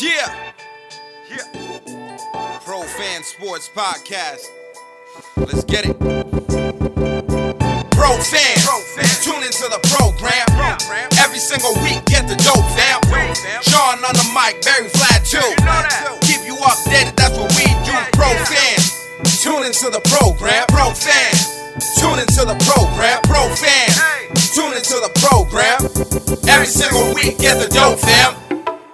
Yeah. Yeah. Pro Fan Sports Podcast. Let's get it. Pro fans, tune into the program. Every single week, get the dope fam. Sean on the mic, very flat too. Keep you updated, that's what we do. Pro fans, tune into the program. Pro fans, tune into the program. Pro fans, tune into the program. Every single week, get the dope fam.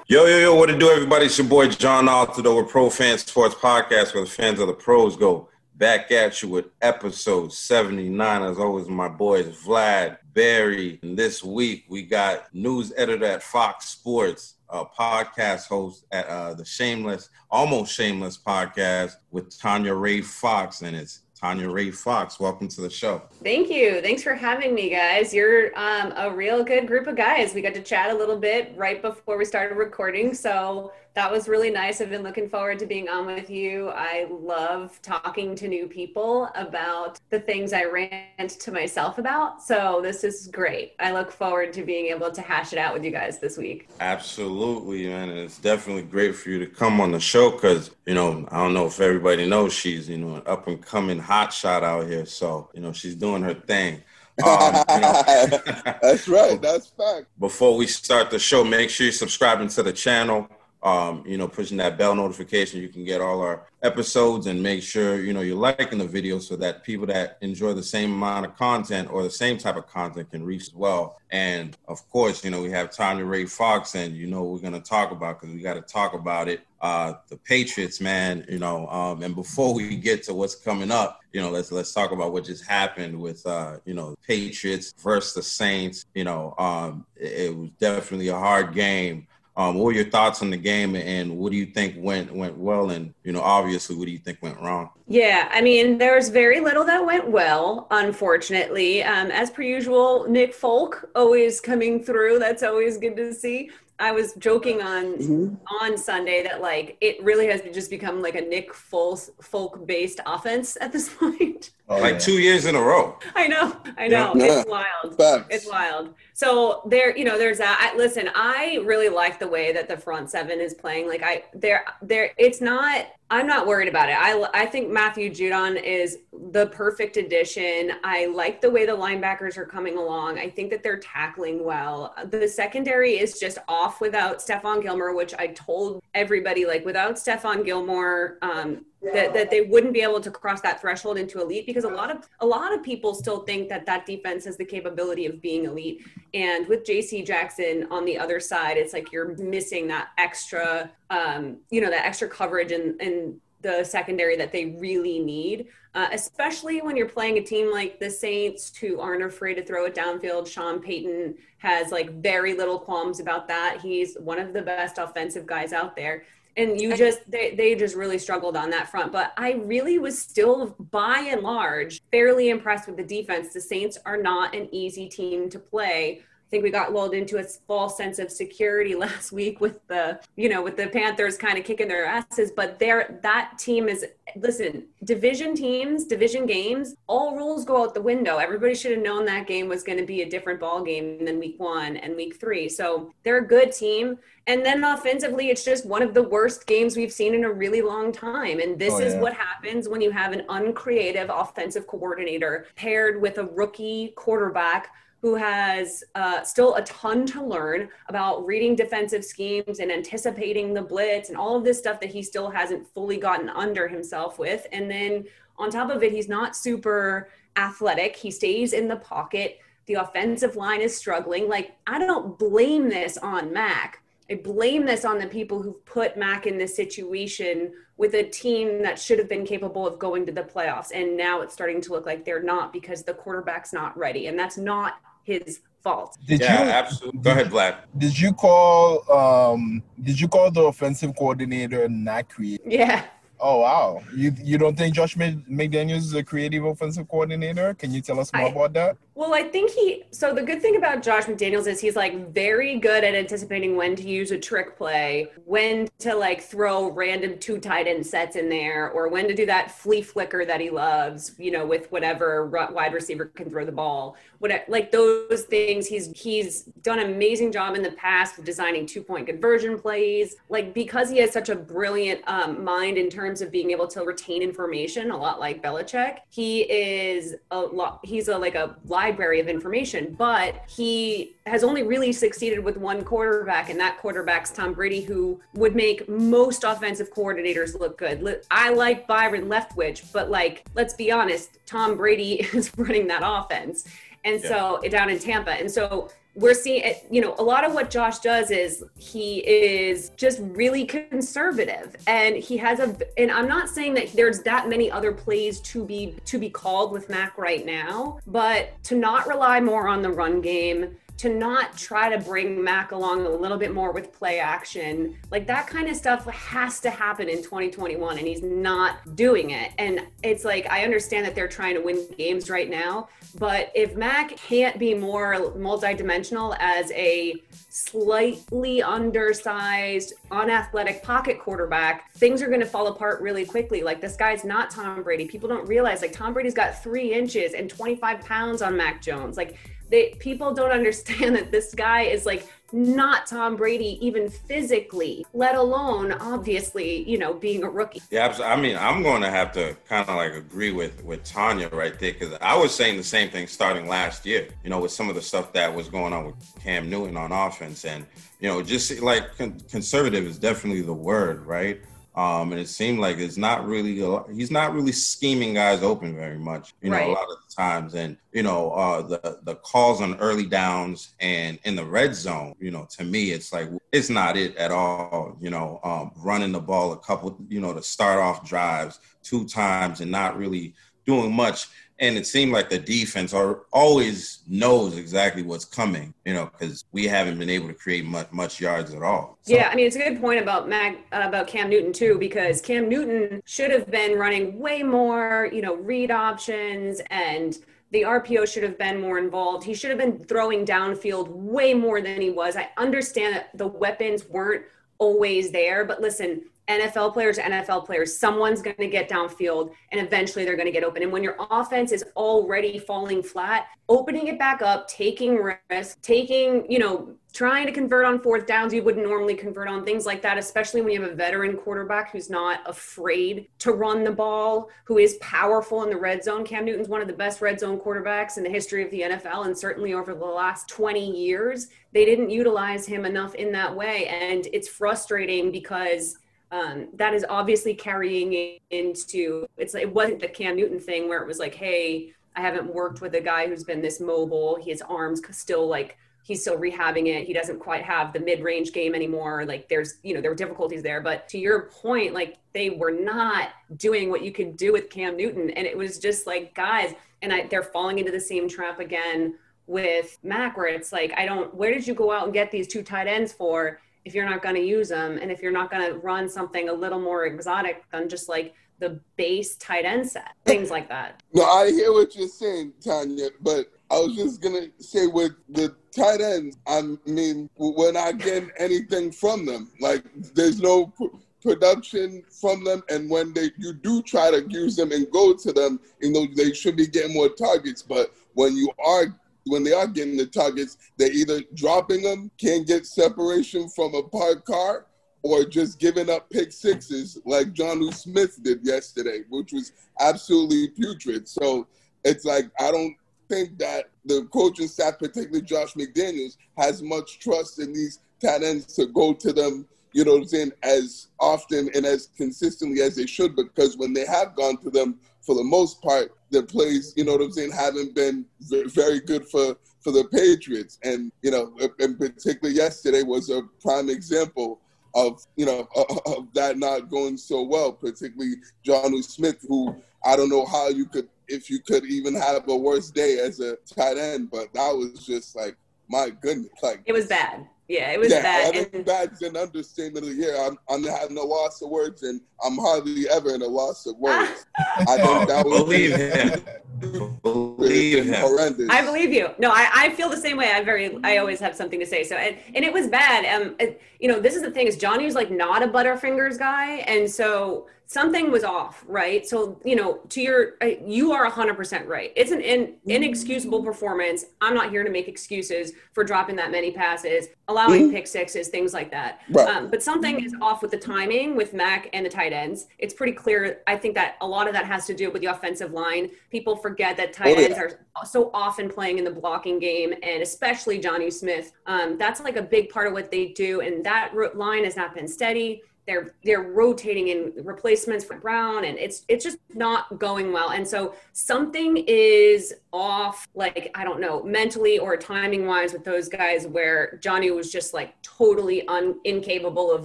Yo, yo, yo, what to do, everybody? It's your boy John Alto with Pro Fan Sports Podcast, where the fans of the pros go. Back at you with episode 79. As always, my boys Vlad, Barry. And this week, we got news editor at Fox Sports, a podcast host at uh, the Shameless, Almost Shameless podcast with Tanya Ray Fox. And it's Tanya Ray Fox. Welcome to the show. Thank you. Thanks for having me, guys. You're um, a real good group of guys. We got to chat a little bit right before we started recording. So that was really nice. I've been looking forward to being on with you. I love talking to new people about the things I rant to myself about. So this is great. I look forward to being able to hash it out with you guys this week. Absolutely, man. And it's definitely great for you to come on the show because, you know, I don't know if everybody knows she's, you know, an up and coming hot shot out here. So, you know, she's doing her thing. Um, you know, That's right. That's fact. before we start the show, make sure you're subscribing to the channel. Um, you know, pushing that bell notification, you can get all our episodes and make sure, you know, you're liking the video so that people that enjoy the same amount of content or the same type of content can reach as well. And of course, you know, we have Tanya Ray Fox and you know we're gonna talk about because we gotta talk about it. Uh the Patriots, man, you know, um, and before we get to what's coming up, you know, let's let's talk about what just happened with uh, you know, Patriots versus the Saints. You know, um, it, it was definitely a hard game. Um, what were your thoughts on the game, and what do you think went went well, and you know, obviously, what do you think went wrong? Yeah, I mean, there was very little that went well, unfortunately. Um, as per usual, Nick Folk always coming through. That's always good to see. I was joking on on Sunday that like it really has just become like a Nick Folk based offense at this point. Oh, like yeah. two years in a row. I know, I know. Yeah. It's wild. Facts. It's wild. So there, you know, there's that. I, listen, I really like the way that the front seven is playing. Like I, there, there. It's not. I'm not worried about it. I, I think Matthew Judon is the perfect addition. I like the way the linebackers are coming along. I think that they're tackling well. The secondary is just off without Stephon Gilmore, which I told everybody like without Stephon Gilmore. Um, that, that they wouldn't be able to cross that threshold into elite because a lot of a lot of people still think that that defense has the capability of being elite. And with JC Jackson on the other side it's like you're missing that extra um, you know that extra coverage and and the secondary that they really need uh, especially when you're playing a team like the Saints who aren't afraid to throw it downfield. Sean Payton has like very little qualms about that. He's one of the best offensive guys out there and you just they, they just really struggled on that front. But i really was still by and large fairly impressed with the defense. The saints are not an easy team to play i think we got lulled into a false sense of security last week with the you know with the panthers kind of kicking their asses but there that team is listen division teams division games all rules go out the window. Everybody should have known that game was going to be a different ball game than week one and week three. So they're a good team. And then offensively, it's just one of the worst games we've seen in a really long time. And this Oh, is what happens when you have an uncreative offensive coordinator paired with a rookie quarterback who has uh, still a ton to learn about reading defensive schemes and anticipating the blitz and all of this stuff that he still hasn't fully gotten under himself with. And then on top of it, he's not super athletic. He stays in the pocket. The offensive line is struggling. Like, I don't blame this on Mac. I blame this on the people who've put Mac in this situation with a team that should have been capable of going to the playoffs. And now it's starting to look like they're not because the quarterback's not ready. And that's not his fault. Did Yeah, you absolutely. Go ahead, Vlad. did you call um did you call the offensive coordinator not creative? Yeah. Oh wow. You you don't think Josh McDaniels is a creative offensive coordinator? Can you tell us more I- about that? Well, I think he. So the good thing about Josh McDaniels is he's like very good at anticipating when to use a trick play, when to like throw random two tight end sets in there, or when to do that flea flicker that he loves. You know, with whatever wide receiver can throw the ball. What like those things. He's he's done an amazing job in the past of designing two point conversion plays. Like because he has such a brilliant um, mind in terms of being able to retain information, a lot like Belichick. He is a lot. He's a like a library of information, but he has only really succeeded with one quarterback, and that quarterback's Tom Brady, who would make most offensive coordinators look good. I like Byron Leftwich, but like, let's be honest, Tom Brady is running that offense. And yeah. so down in Tampa. And so we're seeing it, you know, a lot of what Josh does is he is just really conservative and he has a and I'm not saying that there's that many other plays to be to be called with Mac right now, but to not rely more on the run game, to not try to bring Mac along a little bit more with play action. Like that kind of stuff has to happen in 2021 and he's not doing it. And it's like I understand that they're trying to win games right now, but if Mac can't be more multidimensional as a slightly undersized, unathletic pocket quarterback, things are going to fall apart really quickly. Like this guy's not Tom Brady. People don't realize like Tom Brady's got three inches and 25 pounds on Mac Jones. Like they people don't understand that this guy is like not Tom Brady even physically, let alone obviously, you know, being a rookie. Yeah, I mean, I'm going to have to kind of like agree with with Tanya right there because I was saying the same thing starting last year. You know, with some of the stuff that was going on with Cam Newton on offense, and you know, just like con- conservative is definitely the word, right? Um, and it seemed like it's not really he's not really scheming guys open very much, you know, right. a lot of the times. And you know, uh, the the calls on early downs and in the red zone, you know, to me, it's like it's not it at all. You know, um, running the ball a couple, you know, to start off drives two times and not really doing much and it seemed like the defense are always knows exactly what's coming, you know, because we haven't been able to create much, much yards at all. So. Yeah, I mean it's a good point about Mag uh, about Cam Newton too, because Cam Newton should have been running way more, you know, read options and the RPO should have been more involved. He should have been throwing downfield way more than he was. I understand that the weapons weren't always there, but listen, NFL players, NFL players, someone's going to get downfield and eventually they're going to get open. And when your offense is already falling flat, opening it back up, taking risks, taking, you know, trying to convert on fourth downs you wouldn't normally convert on things like that especially when you have a veteran quarterback who's not afraid to run the ball who is powerful in the red zone. Cam newton's one of the best red zone quarterbacks in the history of the nfl and certainly over the last 20 years. They didn't utilize him enough in that way. And it's frustrating because um, that is obviously carrying into it's it wasn't the Cam Newton thing where it was like, hey, I haven't worked with a guy who's been this mobile. His arms still like he's still rehabbing it. He doesn't quite have the mid-range game anymore. Like there's, you know, there were difficulties there. But to your point, like they were not doing what you could do with Cam Newton. And it was just like, guys, and I, they're falling into the same trap again with Mac, where it's like, I don't, where did you go out and get these two tight ends for? If you're not going to use them and if you're not going to run something a little more exotic than just like the base tight end set, things like that. No, I hear what you're saying, Tanya, but I was just gonna say with the tight ends, I mean, we're not getting anything from them. Like, there's no pr- production from them, and when they you do try to use them and go to them, you know, they should be getting more targets. But when you are when they are getting the targets, they're either dropping them, can't get separation from a parked car, or just giving up pick sixes like Jonnu Smith did yesterday, which was absolutely putrid. So it's like I don't think that the coaching staff, particularly Josh McDaniels, has much trust in these tight ends to go to them, you know saying, as often and as consistently as they should, because when they have gone to them for the most part, their plays, you know what I'm saying, haven't been very good for for the Patriots. And you know, in particular, yesterday was a prime example of you know of that not going so well. Particularly Jonnu Smith, who I don't know how you could if you could even have a worse day as a tight end, but that was just like my goodness, like it was bad. Yeah, it was yeah, bad. I think bad's an understatement of the year. I'm, I'm having a loss of words, and I'm hardly ever in a loss of words. I think that was believe him. Believe believe him. horrendous. I believe you. No, I, I feel the same way. I very, I always have something to say. So, and, and it was bad. Um, it- you know, this is the thing is Johnny was like not a Butterfingers guy, and so something was off, right? So, you know, to your, uh, you are hundred percent right. It's an in, inexcusable performance. I'm not here to make excuses for dropping that many passes, allowing pick sixes, things like that. Right. Um, but something is off with the timing with Mac and the tight ends. It's pretty clear. I think that a lot of that has to do with the offensive line. People forget that tight Oh, yeah. ends are so often playing in the blocking game, and especially Johnny Smith. Um, that's like a big part of what they do, and that line has not been steady. They're they're rotating in replacements for Brown, and it's it's just not going well. And so something is off, like I don't know, mentally or timing wise with those guys, where Johnny was just like totally un, incapable of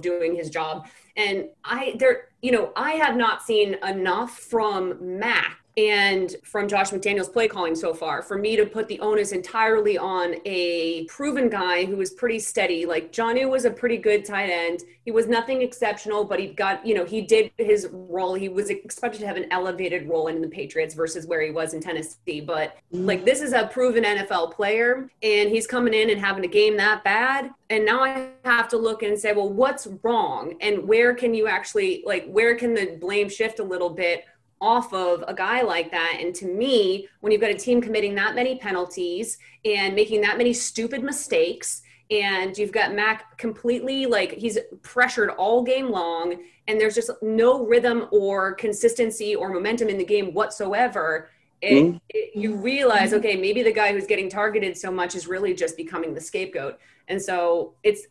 doing his job. And I there, you know, I have not seen enough from Mac and from Josh McDaniel's play calling so far for me to put the onus entirely on a proven guy who was pretty steady. Like Johnny was a pretty good tight end. He was nothing exceptional, but he got, you know, he did his role. He was expected to have an elevated role in the Patriots versus where he was in Tennessee. But like this is a proven NFL player and he's coming in and having a game that bad. And now I have to look and say, well, what's wrong? And where can you actually like where can the blame shift a little bit? Off of a guy like that. And to me, when you've got a team committing that many penalties and making that many stupid mistakes, and you've got Mac completely like he's pressured all game long, and there's just no rhythm or consistency or momentum in the game whatsoever. It, hmm? it, you realize, okay, maybe the guy who's getting targeted so much is really just becoming the scapegoat. And so it's,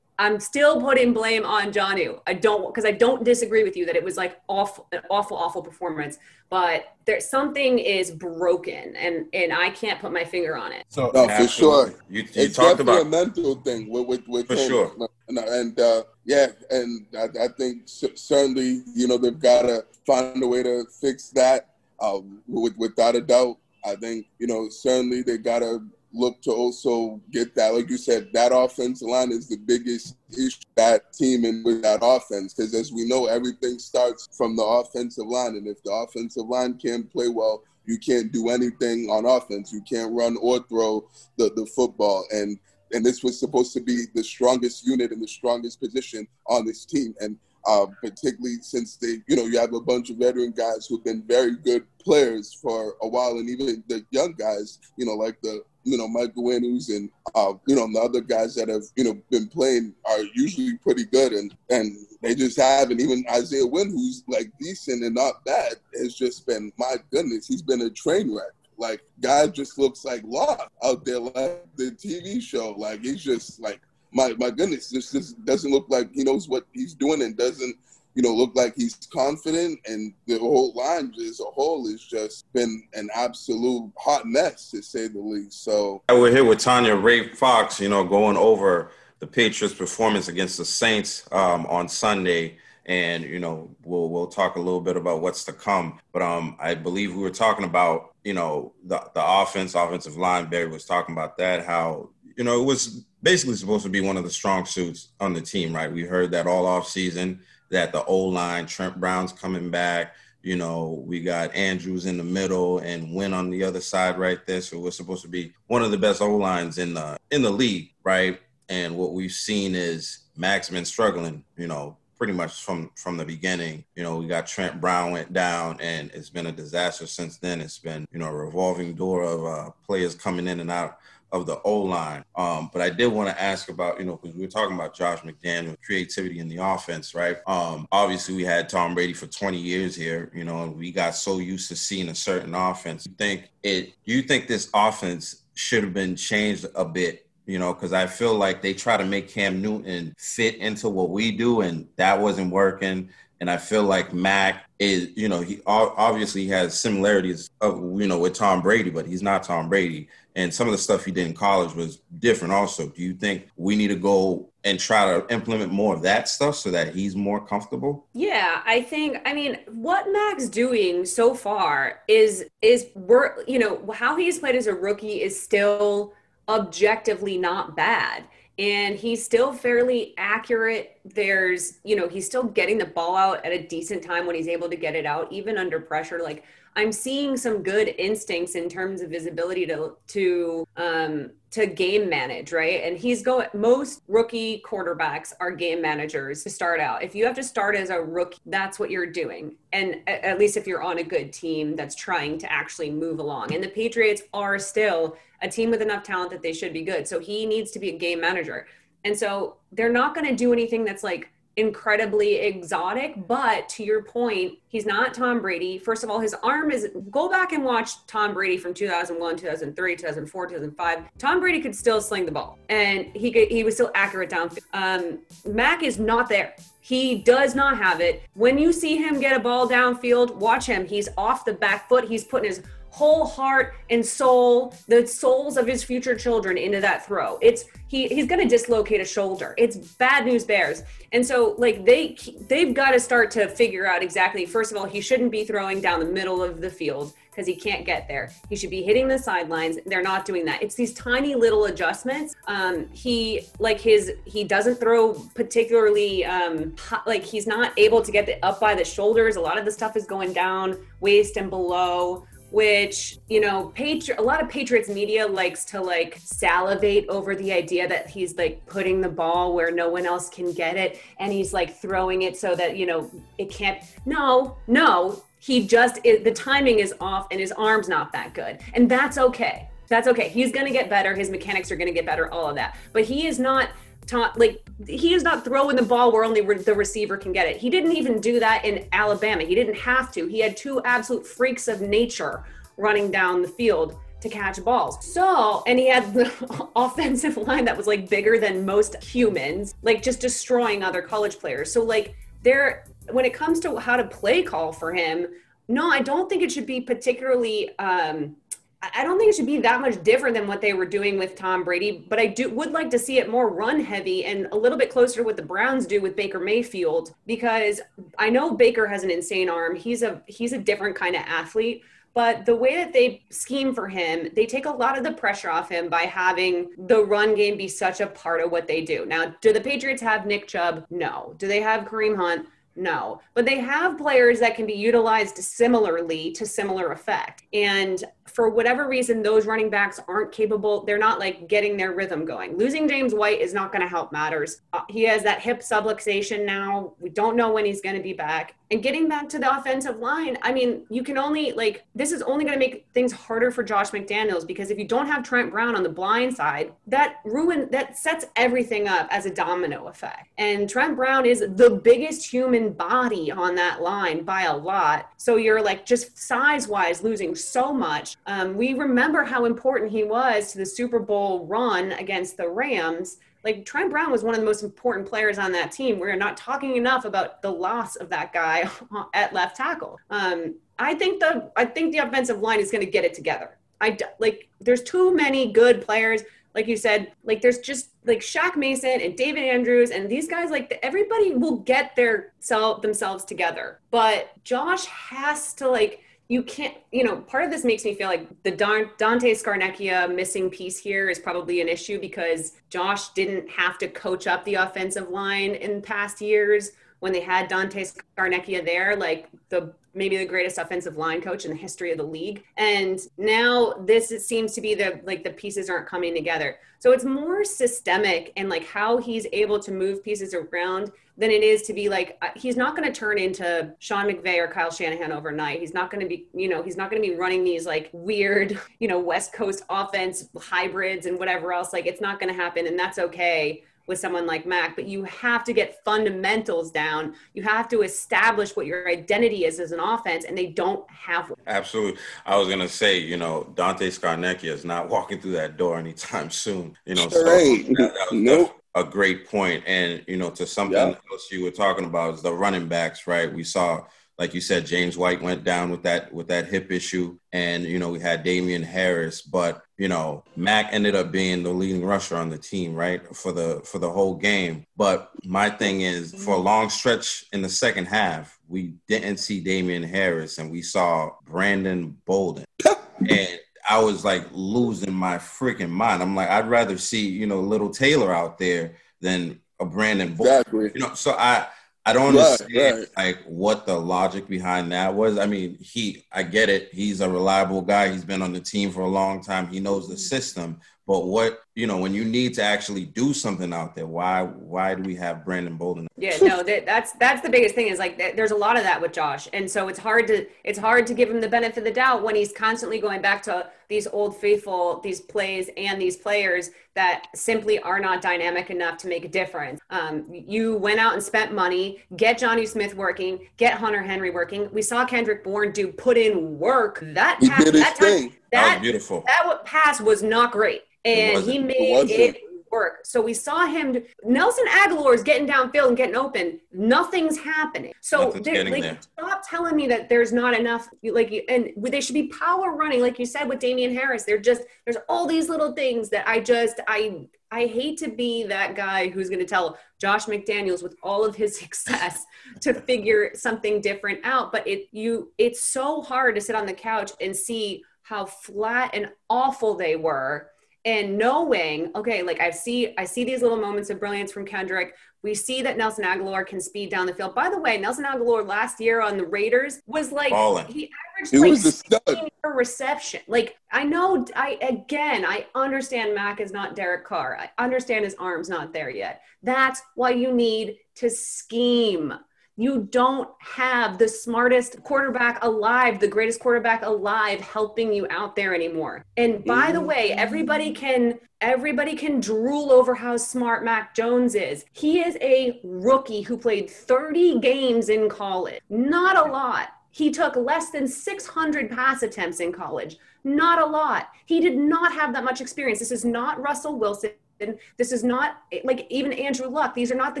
I'm still putting blame on Jonnu. I don't because I don't disagree with you that it was like awful, an awful, awful performance. But there's something is broken, and and I can't put my finger on it. So No, for sure. You, you it's talked definitely about a mental thing with with, with For him. sure. And, and uh, yeah, and I, I think certainly you know they've got to find a way to fix that. Um, with, without a doubt, I think you know certainly they got to look to also get that. Like you said, that offensive line is the biggest issue that team and with that offense because as we know, everything starts from the offensive line, and if the offensive line can't play well. You can't do anything on offense. You can't run or throw the, the football. And and this was supposed to be the strongest unit and the strongest position on this team. And uh, particularly since they, you know, you have a bunch of veteran guys who've been very good players for a while, and even the young guys, you know, like the, you know, Michael Onwenu and, uh, you know, the other guys that have, you know, been playing are usually pretty good, and and they just have, and even Isaiah Wynn, who's like decent and not bad, has just been, my goodness, he's been a train wreck. Like, guy just looks like lost out there, like the TV show. Like, he's just like, my my goodness, this just doesn't look like he knows what he's doing and doesn't, you know, look like he's confident. And the whole line as a whole has just been an absolute hot mess, to say the least. So, We're here with Tanya Ray Fox, you know, going over the Patriots' performance against the Saints um, on Sunday. And, you know, we'll, we'll talk a little bit about what's to come. But um, I believe we were talking about, you know, the, the offense, offensive line. Barry was talking about that, how, you know, it was basically supposed to be one of the strong suits on the team, right? We heard that all off season that the O line, Trent Brown's coming back. You know, we got Andrews in the middle and Wynn on the other side right there. So we're supposed to be one of the best O lines in the in the league, right? And what we've seen is Mac's been struggling, you know, pretty much from from the beginning. You know, we got Trent Brown went down, and it's been a disaster since then. It's been you know a revolving door of uh, players coming in and out of the O line. Um, but I did want to ask about, you know, because we were talking about Josh McDaniel, creativity in the offense, right? Um, obviously, we had Tom Brady for 20 years here, you know, and we got so used to seeing a certain offense. You think it? You think this offense should have been changed a bit? You know, because I feel like they try to make Cam Newton fit into what we do, and that wasn't working. And I feel like Mac is, you know, he obviously has similarities of, you know, with Tom Brady, but he's not Tom Brady. And some of the stuff he did in college was different also. Do you think we need to go and try to implement more of that stuff so that he's more comfortable? Yeah, I think I mean what Mac's doing so far is is we're you know how he's played as a rookie is still objectively not bad and he's still fairly accurate there's you know he's still getting the ball out at a decent time when he's able to get it out even under pressure like I'm seeing some good instincts in terms of his ability to to um, to game manage, right? And he's going. Most rookie quarterbacks are game managers to start out. If you have to start as a rookie, that's what you're doing. And at least if you're on a good team that's trying to actually move along. And the Patriots are still a team with enough talent that they should be good. So he needs to be a game manager. And so they're not going to do anything that's like incredibly exotic. But to your point, he's not Tom Brady. First of all, his arm is go back and watch Tom Brady from 2001, 2003, 2004, 2005. Tom Brady could still sling the ball and he could, he was still accurate downfield. Um, Mac is not there. He does not have it. When you see him get a ball downfield, watch him. He's off the back foot. He's putting his whole heart and soul, the souls of his future children into that throw. It's he he's going to dislocate a shoulder. It's bad news bears. And so like they they've got to start to figure out exactly first of all he shouldn't be throwing down the middle of the field because he can't get there. He should be hitting the sidelines. They're not doing that. It's these tiny little adjustments. Um, he like his he doesn't throw particularly um, like he's not able to get the, up by the shoulders. A lot of the stuff is going down waist and below which you know patri- a lot of patriots media likes to like salivate over the idea that he's like putting the ball where no one else can get it and he's like throwing it so that you know it can't no no he just it, the timing is off and his arm's not that good and that's okay. That's okay. He's going to get better. His mechanics are going to get better all of that. But he is not ta- like he is not throwing the ball where only re- the receiver can get it. He didn't even do that in Alabama. He didn't have to. He had two absolute freaks of nature running down the field to catch balls. So, and he had the offensive line that was like bigger than most humans, like just destroying other college players. So, like, there, when it comes to how to play call for him, no, I don't think it should be particularly um, I don't think it should be that much different than what they were doing with Tom Brady, but I do would like to see it more run heavy and a little bit closer to what the Browns do with Baker Mayfield because I know Baker has an insane arm. He's a he's a different kind of athlete, but the way that they scheme for him, they take a lot of the pressure off him by having the run game be such a part of what they do. Now, do the Patriots have Nick Chubb? No. Do they have Kareem Hunt? No, but they have players that can be utilized similarly to similar effect. And for whatever reason, those running backs aren't capable. They're not like getting their rhythm going. Losing James White is not going to help matters. Uh, he has that hip subluxation now. We don't know when he's going to be back. And getting back to the offensive line, I mean, you can only like this is only going to make things harder for Josh McDaniels because if you don't have Trent Brown on the blind side, that ruin that sets everything up as a domino effect. And Trent Brown is the biggest human body on that line by a lot. So you're like just size wise losing so much. Um, we remember how important he was to the Super Bowl run against the Rams like Trent Brown was one of the most important players on that team. We're not talking enough about the loss of that guy at left tackle. Um, I think the I think the offensive line is going to get it together. I like there's too many good players. Like you said, like there's just like Shaq Mason and David Andrews and these guys. Like everybody will get their self themselves together, but Josh has to like you can't, you know, part of this makes me feel like the Dante Scarnecchia missing piece here is probably an issue because Josh didn't have to coach up the offensive line in past years when they had Dante Scarnecchia there, like the maybe the greatest offensive line coach in the history of the league. And now this seems to be the like the pieces aren't coming together. So it's more systemic and like how he's able to move pieces around than it is to be like uh, he's not going to turn into Sean McVay or Kyle Shanahan overnight. He's not going to be, you know, he's not going to be running these like weird, you know, West Coast offense hybrids and whatever else. Like it's not going to happen and that's okay with someone like Mac, but you have to get fundamentals down. You have to establish what your identity is as an offense, and they don't have one. Absolutely. I was going to say, you know, Dante Scarnecchia is not walking through that door anytime soon. You know, so right. that, that nope. A great point. And, you know, to something yep. else you were talking about is the running backs, right? We saw like you said, James White went down with that with that hip issue, and you know we had Damien Harris, but you know Mac ended up being the leading rusher on the team, right, for the for the whole game. But my thing is, for a long stretch in the second half, we didn't see Damien Harris, and we saw Brandon Bolden, and I was like losing my freaking mind. I'm like, I'd rather see you know little Taylor out there than a Brandon Bolden. Exactly. You know, so I I don't Right, understand right. like what the logic behind that was. I mean, he I get it. He's a reliable guy. He's been on the team for a long time. He knows the mm. system. But what you know, when you need to actually do something out there, why why do we have Brandon Bolden? Yeah, no, that, that's that's the biggest thing is like th- there's a lot of that with Josh, and so it's hard to it's hard to give him the benefit of the doubt when he's constantly going back to these old faithful these plays and these players that simply are not dynamic enough to make a difference. Um, you went out and spent money, get Johnny Smith working, get Hunter Henry working. We saw Kendrick Bourne do put in work. That He pass, did his that time, thing. That was that beautiful. that pass was not great, and he made it work. So we saw him. Nelson Agholor is getting downfield and getting open. Nothing's happening. So Nothing's like, stop telling me that there's not enough. Like, and they should be power running, like you said with Damien Harris. They're just there's all these little things that I just I. I hate to be that guy who's going to tell Josh McDaniels with all of his success to figure something different out, but it you it's so hard to sit on the couch and see how flat and awful they were and knowing okay like i see i see these little moments of brilliance from kendrick. We see that nelson agholor can speed down the field. By the way nelson agholor last year on the raiders was like Ballin'. he averaged He like was a stud. 16 per reception. Like i know i again i understand mac is not derek carr. I understand his arm's not there yet. That's why you need to scheme you don't have the smartest quarterback alive, the greatest quarterback alive helping you out there anymore. And by the way, mm-hmm. everybody can everybody can drool over how smart Mac Jones is. He is a rookie who played 30 games in college. Not a lot. He took less than 600 pass attempts in college. Not a lot. He did not have that much experience. This is not Russell Wilson. And this is not like even Andrew Luck. These are not the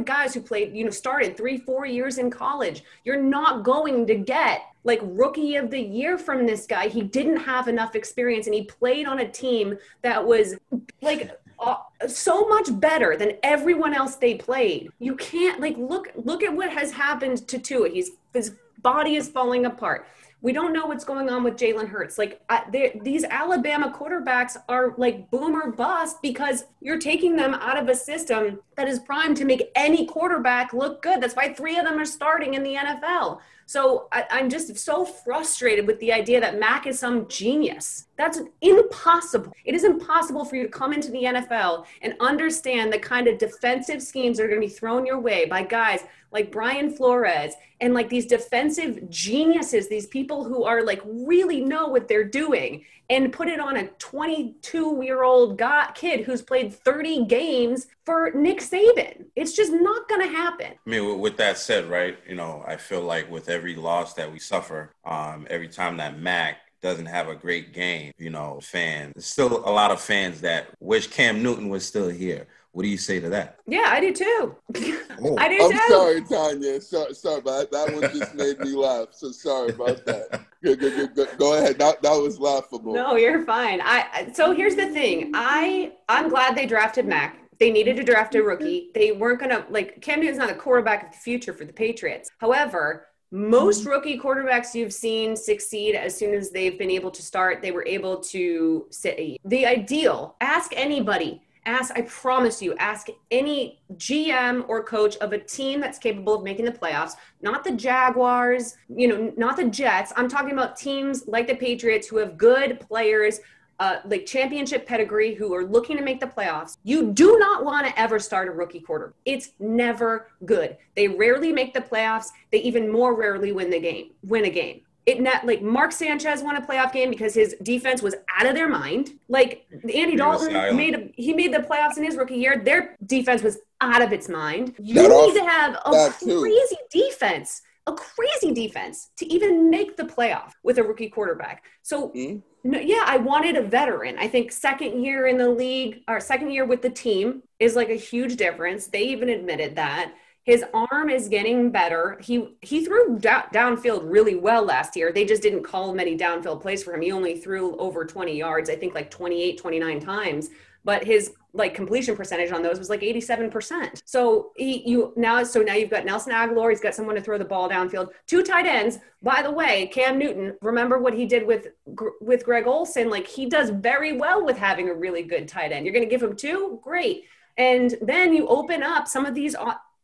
guys who played, you know, started three, four years in college. You're not going to get like rookie of the year from this guy. He didn't have enough experience and he played on a team that was like so much better than everyone else they played. You can't like look look at what has happened to Tua. He's his body is falling apart. We don't know what's going on with Jalen Hurts. Like I, these Alabama quarterbacks are like boomer bust because you're taking them out of a system that is primed to make any quarterback look good. That's why three of them are starting in the NFL. So I, I'm just so frustrated with the idea that Mac is some genius. That's impossible. It is impossible for you to come into the NFL and understand the kind of defensive schemes that are going to be thrown your way by guys like Brian Flores and like these defensive geniuses, these people who are like really know what they're doing and put it on a 22 year old kid who's played 30 games for Nick Saban. It's just not going to happen. I mean, with, that said, right? You know, I feel like with every loss that we suffer, um, every time that Mac doesn't have a great game, you know, fans, there's still a lot of fans that wish Cam Newton was still here. What do you say to that? Yeah, I do too. Oh. I do I'm too. sorry, Tanya. Sorry, sorry, but that one just made me laugh. So sorry about that. Go, go, go, go, go ahead. That, that was laughable. No, you're fine. I I- so here's the thing. I I'm glad they drafted Mac. They needed to draft a rookie. They weren't gonna like Cam Newton's not the quarterback of the future for the Patriots. However, most rookie quarterbacks you've seen succeed as soon as they've been able to start. They were able to sit. The ideal. Ask anybody. Ask. I promise you. Ask any GM or coach of a team that's capable of making the playoffs. Not the Jaguars. You know, not the Jets. I'm talking about teams like the Patriots who have good players uh, like championship pedigree who are looking to make the playoffs, you do not want to ever start a rookie quarter. It's never good. They rarely make the playoffs. They even more rarely win the game, win a game. It net like Mark Sanchez won a playoff game because his defense was out of their mind. Like Andy Dalton made a, he made the playoffs in his rookie year. Their defense was out of its mind. You That need off- to have a that too. crazy defense, a crazy defense to even make the playoff with a rookie quarterback. So Mhm. no, yeah, I wanted a veteran. I think second year in the league or second year with the team is like a huge difference. They even admitted that. His arm is getting better. He he threw da- downfield really well last year. They just didn't call many downfield plays for him. He only threw over 20 yards, I think like 28, 29 times. But his like completion percentage on those was like 87%. So he you now so now you've got Nelson Agholor, he's got someone to throw the ball downfield. Two tight ends. By the way, Cam Newton, remember what he did with with Greg Olsen? Like he does very well with having a really good tight end. You're going to give him two? Great. And then you open up some of these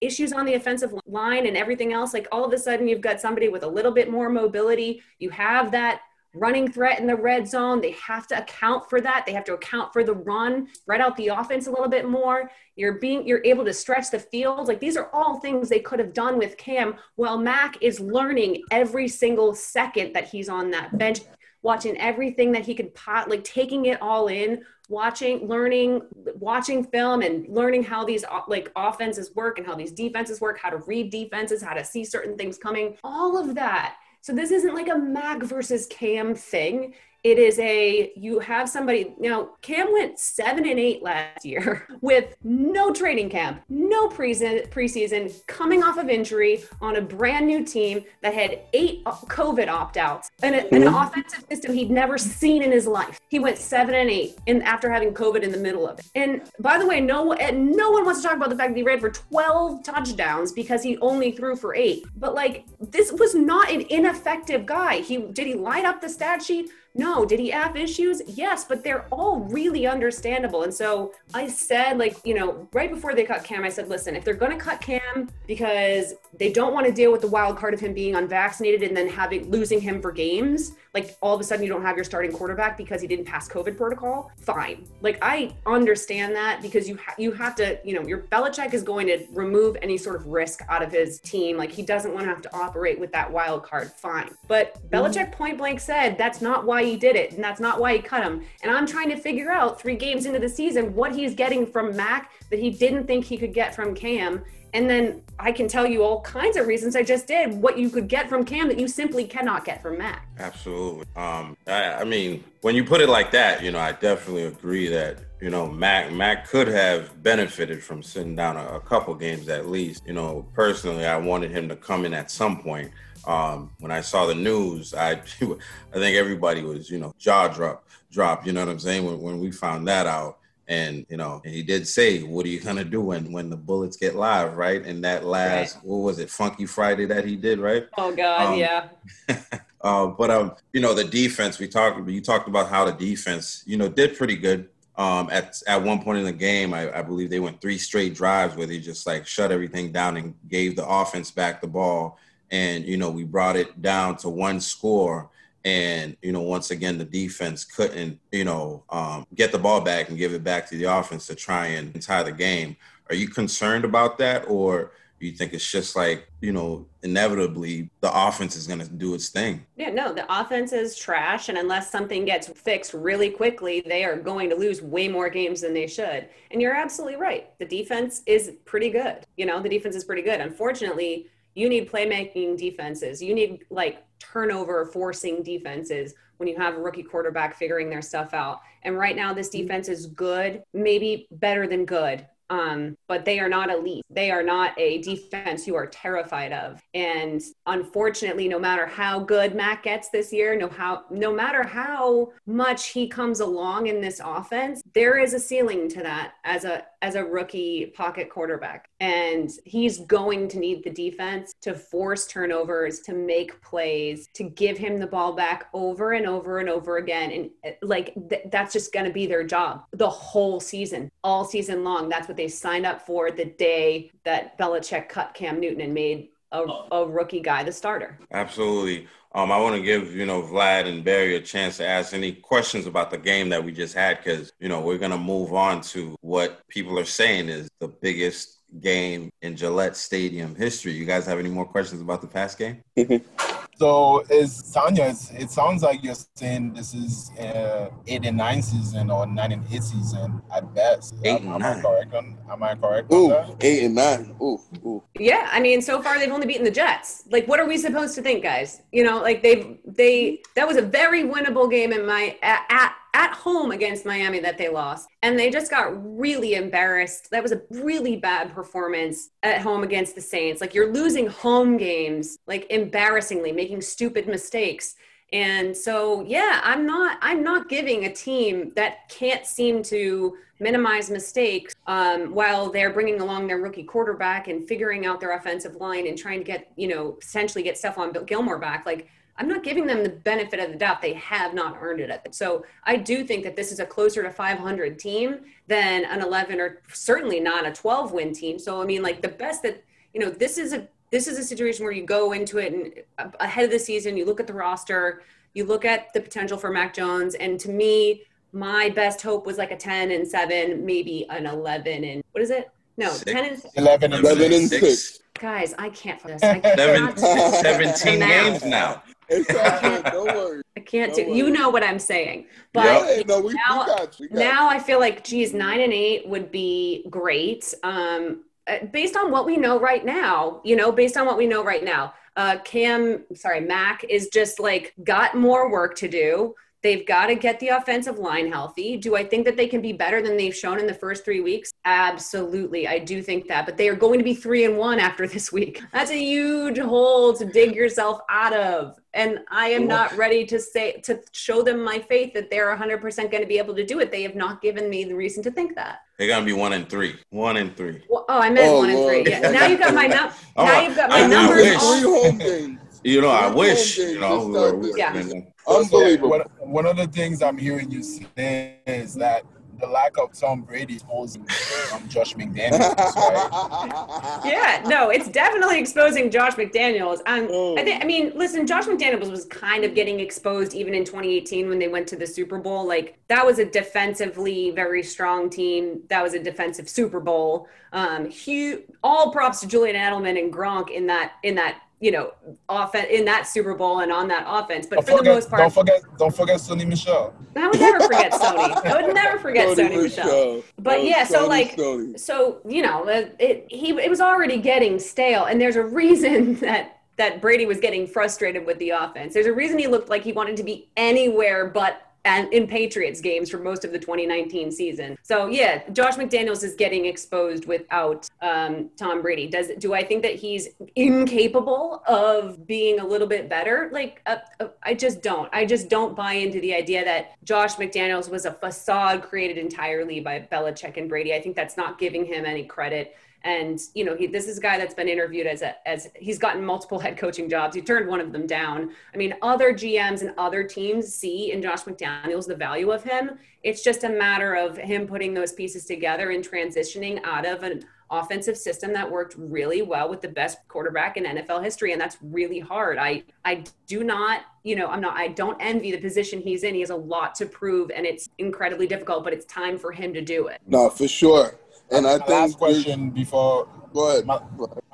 issues on the offensive line and everything else, like all of a sudden you've got somebody with a little bit more mobility. You have that running threat in the red zone. They have to account for that. They have to account for the run, spread out the offense a little bit more. You're being you're able to stretch the field. Like these are all things they could have done with Cam while Mac is learning every single second that he's on that bench, watching everything that he could pot like taking it all in, watching, learning, watching film and learning how these uh, like offenses work and how these defenses work, how to read defenses, how to see certain things coming. All of that so this isn't like a Mac versus Cam thing it is a you have somebody now cam went seven and eight last year with no training camp no preseason preseason coming off of injury on a brand new team that had eight covid opt-outs and an mm-hmm. offensive system he'd never seen in his life. He went seven and eight and after having covid in the middle of it. And by the way no and no one wants to talk about the fact that he ran for 12 touchdowns because he only threw for eight. But like this was not an ineffective guy. He did he light up the stat sheet no. Did he have issues? Yes, but they're all really understandable. And so I said, like, you know, right before they cut Cam, I said, listen, if they're going to cut Cam because they don't want to deal with the wild card of him being unvaccinated and then having losing him for games, like all of a sudden you don't have your starting quarterback because he didn't pass COVID protocol, fine. Like I understand that because you ha- you have to, you know, your Belichick is going to remove any sort of risk out of his team. Like he doesn't want to have to operate with that wild card, fine. But mm-hmm. Belichick point blank said that's not why he did it and that's not why he cut him. And I'm trying to figure out three games into the season what he's getting from Mac that he didn't think he could get from Cam and then I can tell you all kinds of reasons I just did what you could get from Cam that you simply cannot get from Mac. Absolutely. Um, I, I, mean, when you put it like that, you know, I definitely agree that you know Mac Mac could have benefited from sitting down a, a couple games at least. You know, personally, I wanted him to come in at some point. Um, when I saw the news, I I think everybody was you know jaw drop drop. You know what I'm saying? When when we found that out. And you know, and he did say, "What are you gonna do when when the bullets get live?" Right? And that last, right. what was it, Funky Friday that he did, right? Oh God, um, yeah. uh, but um, you know, the defense we talked. You talked about how the defense, you know, did pretty good. Um, at at one point in the game, I, I believe they went three straight drives where they just like shut everything down and gave the offense back the ball. And you know, we brought it down to one score and you know once again the defense couldn't you know um, get the ball back and give it back to the offense to try and tie the game. Are you concerned about that? Or you think it's just like you know inevitably the offense is going to do its thing? Yeah no the offense is trash. And unless something gets fixed really quickly they are going to lose way more games than they should. And you're absolutely right. The defense is pretty good. You know the defense is pretty good. Unfortunately you need playmaking defenses. You need like turnover forcing defenses when you have a rookie quarterback figuring their stuff out. And right now, this defense is good, maybe better than good um, but they are not elite. They are not a defense you are terrified of. And unfortunately, no matter how good Mac gets this year, no how no matter how much he comes along in this offense, there is a ceiling to that as a as a rookie pocket quarterback. And he's going to need the defense to force turnovers, to make plays, to give him the ball back over and over and over again. And uh, like th- that's just going to be their job the whole season, all season long. That's what they signed up for the day that Belichick cut Cam Newton and made a, oh. a rookie guy the starter. Absolutely. Um, I want to give you know Vlad and Barry a chance to ask any questions about the game that we just had because you know we're gonna move on to what people are saying is the biggest game in Gillette Stadium history. You guys have any more questions about the past game? So is Tanya? It sounds like you're saying this is uh, eight and nine season or nine and eight season at best. Eight am, and am nine. I correct on, am I correct? Ooh, eight and nine. Ooh, ooh. Yeah, I mean, so far they've only beaten the Jets. Like, what are we supposed to think, guys? You know, like they've they that was a very winnable game in my at, at at home against Miami that they lost. And they just got really embarrassed. That was a really bad performance at home against the Saints. Like you're losing home games, like embarrassingly, making stupid mistakes. And so, yeah, I'm not I'm not giving a team that can't seem to minimize mistakes um, while they're bringing along their rookie quarterback and figuring out their offensive line and trying to get you know essentially get Stephon Gilmore back. Like I'm not giving them the benefit of the doubt. They have not earned it. So I do think that this is a closer to 500 team than an 11 or certainly not a 12 win team. So I mean, like the best that you know, this is a this is a situation where you go into it and ahead of the season, you look at the roster, you look at the potential for Mac Jones, and to me, my best hope was like a 10 and 7, maybe an 11 and what is it? No, Six. 10 and 11 and 11 and six. six. guys, I can't for this. I Seven, 17 Now. games now. It's all good. Don't worry. I can't Don't do you know what I'm saying. But Yeah. No, we, now- we got you. Got now I feel like geez, nine and eight would be great. Um, uh, based on what we know right now, you know, based on what we know right now, uh, Cam, sorry, Mac is just like got more work to do. They've got to get the offensive line healthy. Do I think that they can be better than they've shown in the first three weeks? Absolutely. I do think that. But they are going to be three and one after this week. That's a huge hole to dig yourself out of. And I am not ready to say, to show them my faith that they're 100% going to be able to do it. They have not given me the reason to think that. They're gonna be one and three. One and three. Well, oh, I meant Oh, one and oh, Lord. three. Yeah. Now you've got my num- Oh, now you've got my I- I numbers. wish. all- three home games. You know, I wish. You games know, to we start were- this Yeah. And, Unbelievable. One, one of the things I'm hearing you say is that the lack of Tom Brady exposing um, Josh McDaniels, right? yeah, no, it's definitely exposing Josh McDaniels. Um, Oh. I think, I mean, listen, Josh McDaniels was kind of getting exposed even in 2018 when they went to the Super Bowl. Like that was a defensively very strong team. That was a defensive Super Bowl. Um, huge, all props to Julian Edelman and Gronk in that in that you know offense in that Super Bowl and on that offense. But Don't for the most part, don't forget, don't forget Sony Michel. I would never forget Sony. I would never forget Tony Sony Michel. Michelle. But Oh, yeah, so like, Tony. so you know, it, it he it was already getting stale, and there's a reason that that Brady was getting frustrated with the offense. There's a reason he looked like he wanted to be anywhere but and in Patriots games for most of the 2019 season. So yeah, Josh McDaniels is getting exposed without um, Tom Brady. Does do I think that he's incapable of being a little bit better? Like uh, uh, I just don't. I just don't buy into the idea that Josh McDaniels was a facade created entirely by Belichick and Brady. I think that's not giving him any credit. And you know, he, this is a guy that's been interviewed as a, as he's gotten multiple head coaching jobs. He turned one of them down. I mean, other GMs and other teams see in Josh McDaniels the value of him. It's just a matter of him putting those pieces together and transitioning out of an offensive system that worked really well with the best quarterback in NFL history, and that's really hard. I I do not, you know, I'm not. I don't envy the position he's in. He has a lot to prove, and it's incredibly difficult. But it's time for him to do it. No, for sure. And I think last question before Go ahead. my,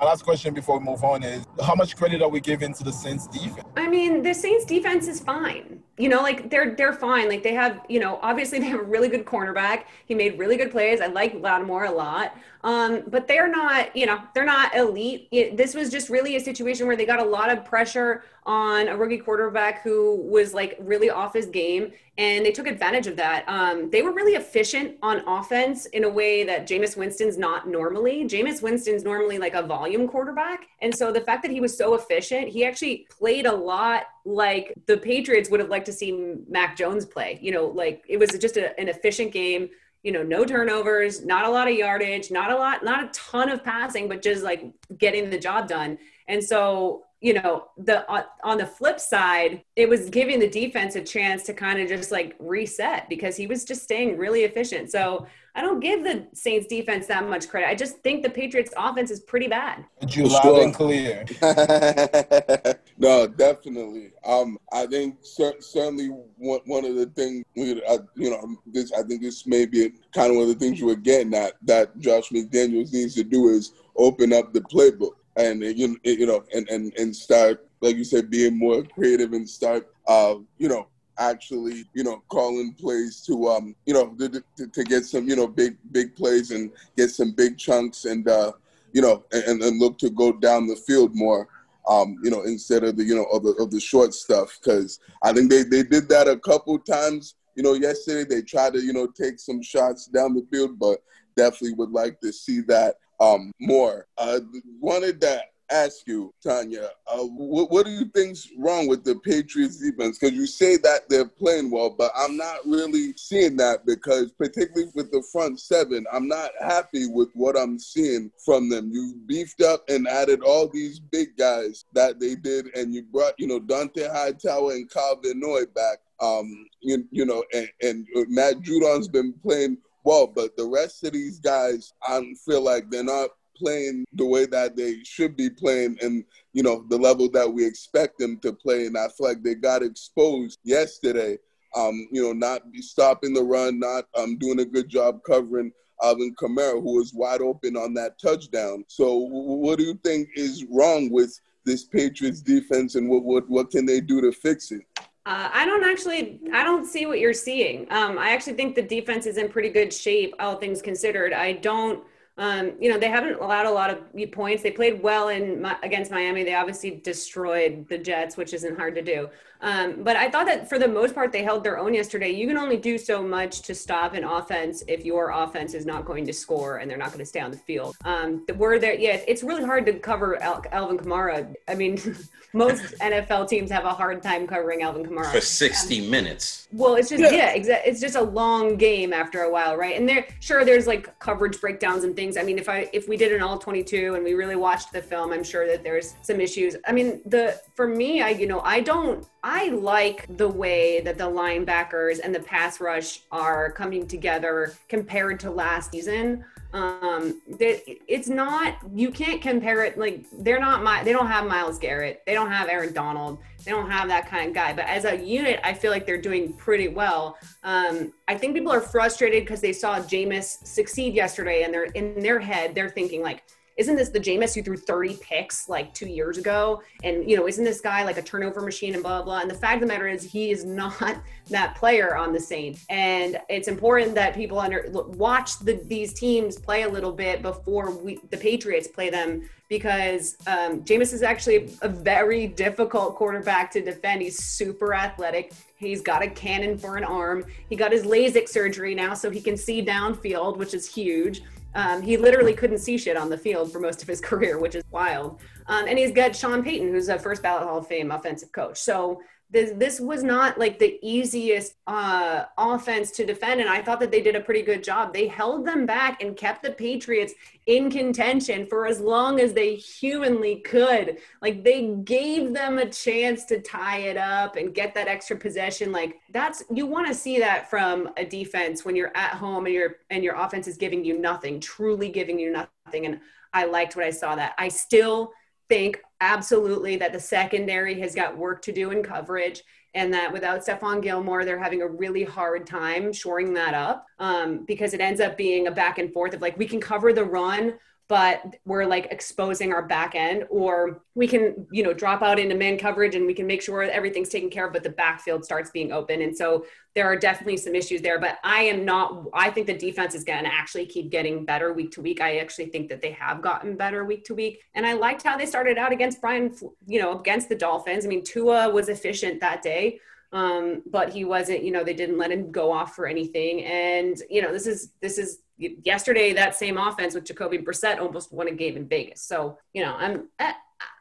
my last question before we move on is how much credit are we giving to the Saints defense? I mean, the Saints defense is fine. You know, like they're they're fine. Like they have, you know, obviously they have a really good cornerback. He made really good plays. I like Lattimore a lot. Um, but they're not, you know, they're not elite. It, this was just really a situation where they got a lot of pressure on a rookie quarterback who was like really off his game, and they took advantage of that. Um, they were really efficient on offense in a way that Jameis Winston's not normally. Jameis Winston's normally like a volume quarterback, and so the fact that he was so efficient, he actually played a lot like the Patriots would have liked to see Mac Jones play. You know, like it was just a, an efficient game you know, no turnovers, not a lot of yardage, not a lot, not a ton of passing, but just like getting the job done. And so, you know, the on, on the flip side, it was giving the defense a chance to kind of just like reset because he was just staying really efficient. So I don't give the Saints defense that much credit. I just think the Patriots offense is pretty bad. You loud and clear. no, definitely. Um, I think cer- certainly one, one of the things we, uh, you know, this I think this may be kind of one of the things you were getting at that Josh McDaniels needs to do is open up the playbook and uh, you you know and and and start like you said being more creative and start uh you know actually you know calling plays to um you know to, to, to get some you know big big plays and get some big chunks and uh you know and, and look to go down the field more um, you know, instead of the, you know, of the, of the short stuff. Because I think they, they did that a couple times, you know, yesterday. They tried to, you know, take some shots down the field, but definitely would like to see that um, more. Uh, wanted to ask you, Tanya, uh, what, what do you think's wrong with the Patriots defense? Because you say that they're playing well, but I'm not really seeing that because, particularly with the front seven, I'm not happy with what I'm seeing from them. You beefed up and added all these big guys that they did, and you brought, you know, Dont'a Hightower and Kyle Van Noy back. Um, you, you know, and, and Matt Judon's been playing well, but the rest of these guys, I feel like they're not playing the way that they should be playing and you know the level that we expect them to play. And I feel like they got exposed yesterday. Um, you know, not stopping the run, not um, doing a good job covering Alvin Kamara, who was wide open on that touchdown. So, what do you think is wrong with this Patriots defense, and what what, what can they do to fix it? Uh, I don't actually, I don't see what you're seeing. Um, I actually think the defense is in pretty good shape, all things considered. I don't um, you know, they haven't allowed a lot of points. They played well in against Miami. They obviously destroyed the Jets, which isn't hard to do. Um, but I thought that for the most part, they held their own yesterday. You can only do so much to stop an offense if your offense is not going to score and they're not going to stay on the field. Um, we're there. Yeah, it's really hard to cover Al- Alvin Kamara. I mean, most NFL teams have a hard time covering Alvin Kamara for 60 minutes. Well, it's just yeah, yeah exa- it's just a long game after a while, right? And there, sure, there's like coverage breakdowns and things. I mean, if I if we did an all 22 and we really watched the film, I'm sure that there's some issues. I mean, the for me, I you know, I don't I like the way that the linebackers and the pass rush are coming together compared to last season. Um, that it's not you can't compare it like they're not my they don't have Myles Garrett, they don't have Aaron Donald, they don't have that kind of guy. But as a unit, I feel like they're doing pretty well. Um, I think people are frustrated because they saw Jameis succeed yesterday, and they're in their head they're thinking like isn't this the Jameis who threw 30 picks like two years ago? And, you know, isn't this guy like a turnover machine and blah, blah, blah. And the fact of the matter is he is not that player on the Saints. And it's important that people under watch the, these teams play a little bit before we, the Patriots play them because um, Jameis is actually a very difficult quarterback to defend. He's super athletic. He's got a cannon for an arm. He got his LASIK surgery now so he can see downfield, which is huge. Um, he literally couldn't see shit on the field for most of his career, which is wild. Um, and he's got Sean Payton, who's a first ballot Hall of Fame offensive coach. So this this was not like the easiest uh, offense to defend, and I thought that they did a pretty good job. They held them back and kept the Patriots in contention for as long as they humanly could. Like they gave them a chance to tie it up and get that extra possession. Like that's you want to see that from a defense when you're at home and your and your offense is giving you nothing, truly giving you nothing. And I liked what I saw that. I still think absolutely that the secondary has got work to do in coverage and that without Stephon Gilmore, they're having a really hard time shoring that up um, because it ends up being a back and forth of like, we can cover the run, but we're like exposing our back end or we can you know drop out into man coverage and we can make sure everything's taken care of but the backfield starts being open. And so there are definitely some issues there but i am not i think the defense is going to actually keep getting better week to week. I actually think that they have gotten better week to week. And i liked how they started out against brian you know against the dolphins. I mean tua was efficient that day um, but he wasn't you know they didn't let him go off for anything. And you know this is this is yesterday that same offense with Jacoby Brissett almost won a game in Vegas. So, you know, I'm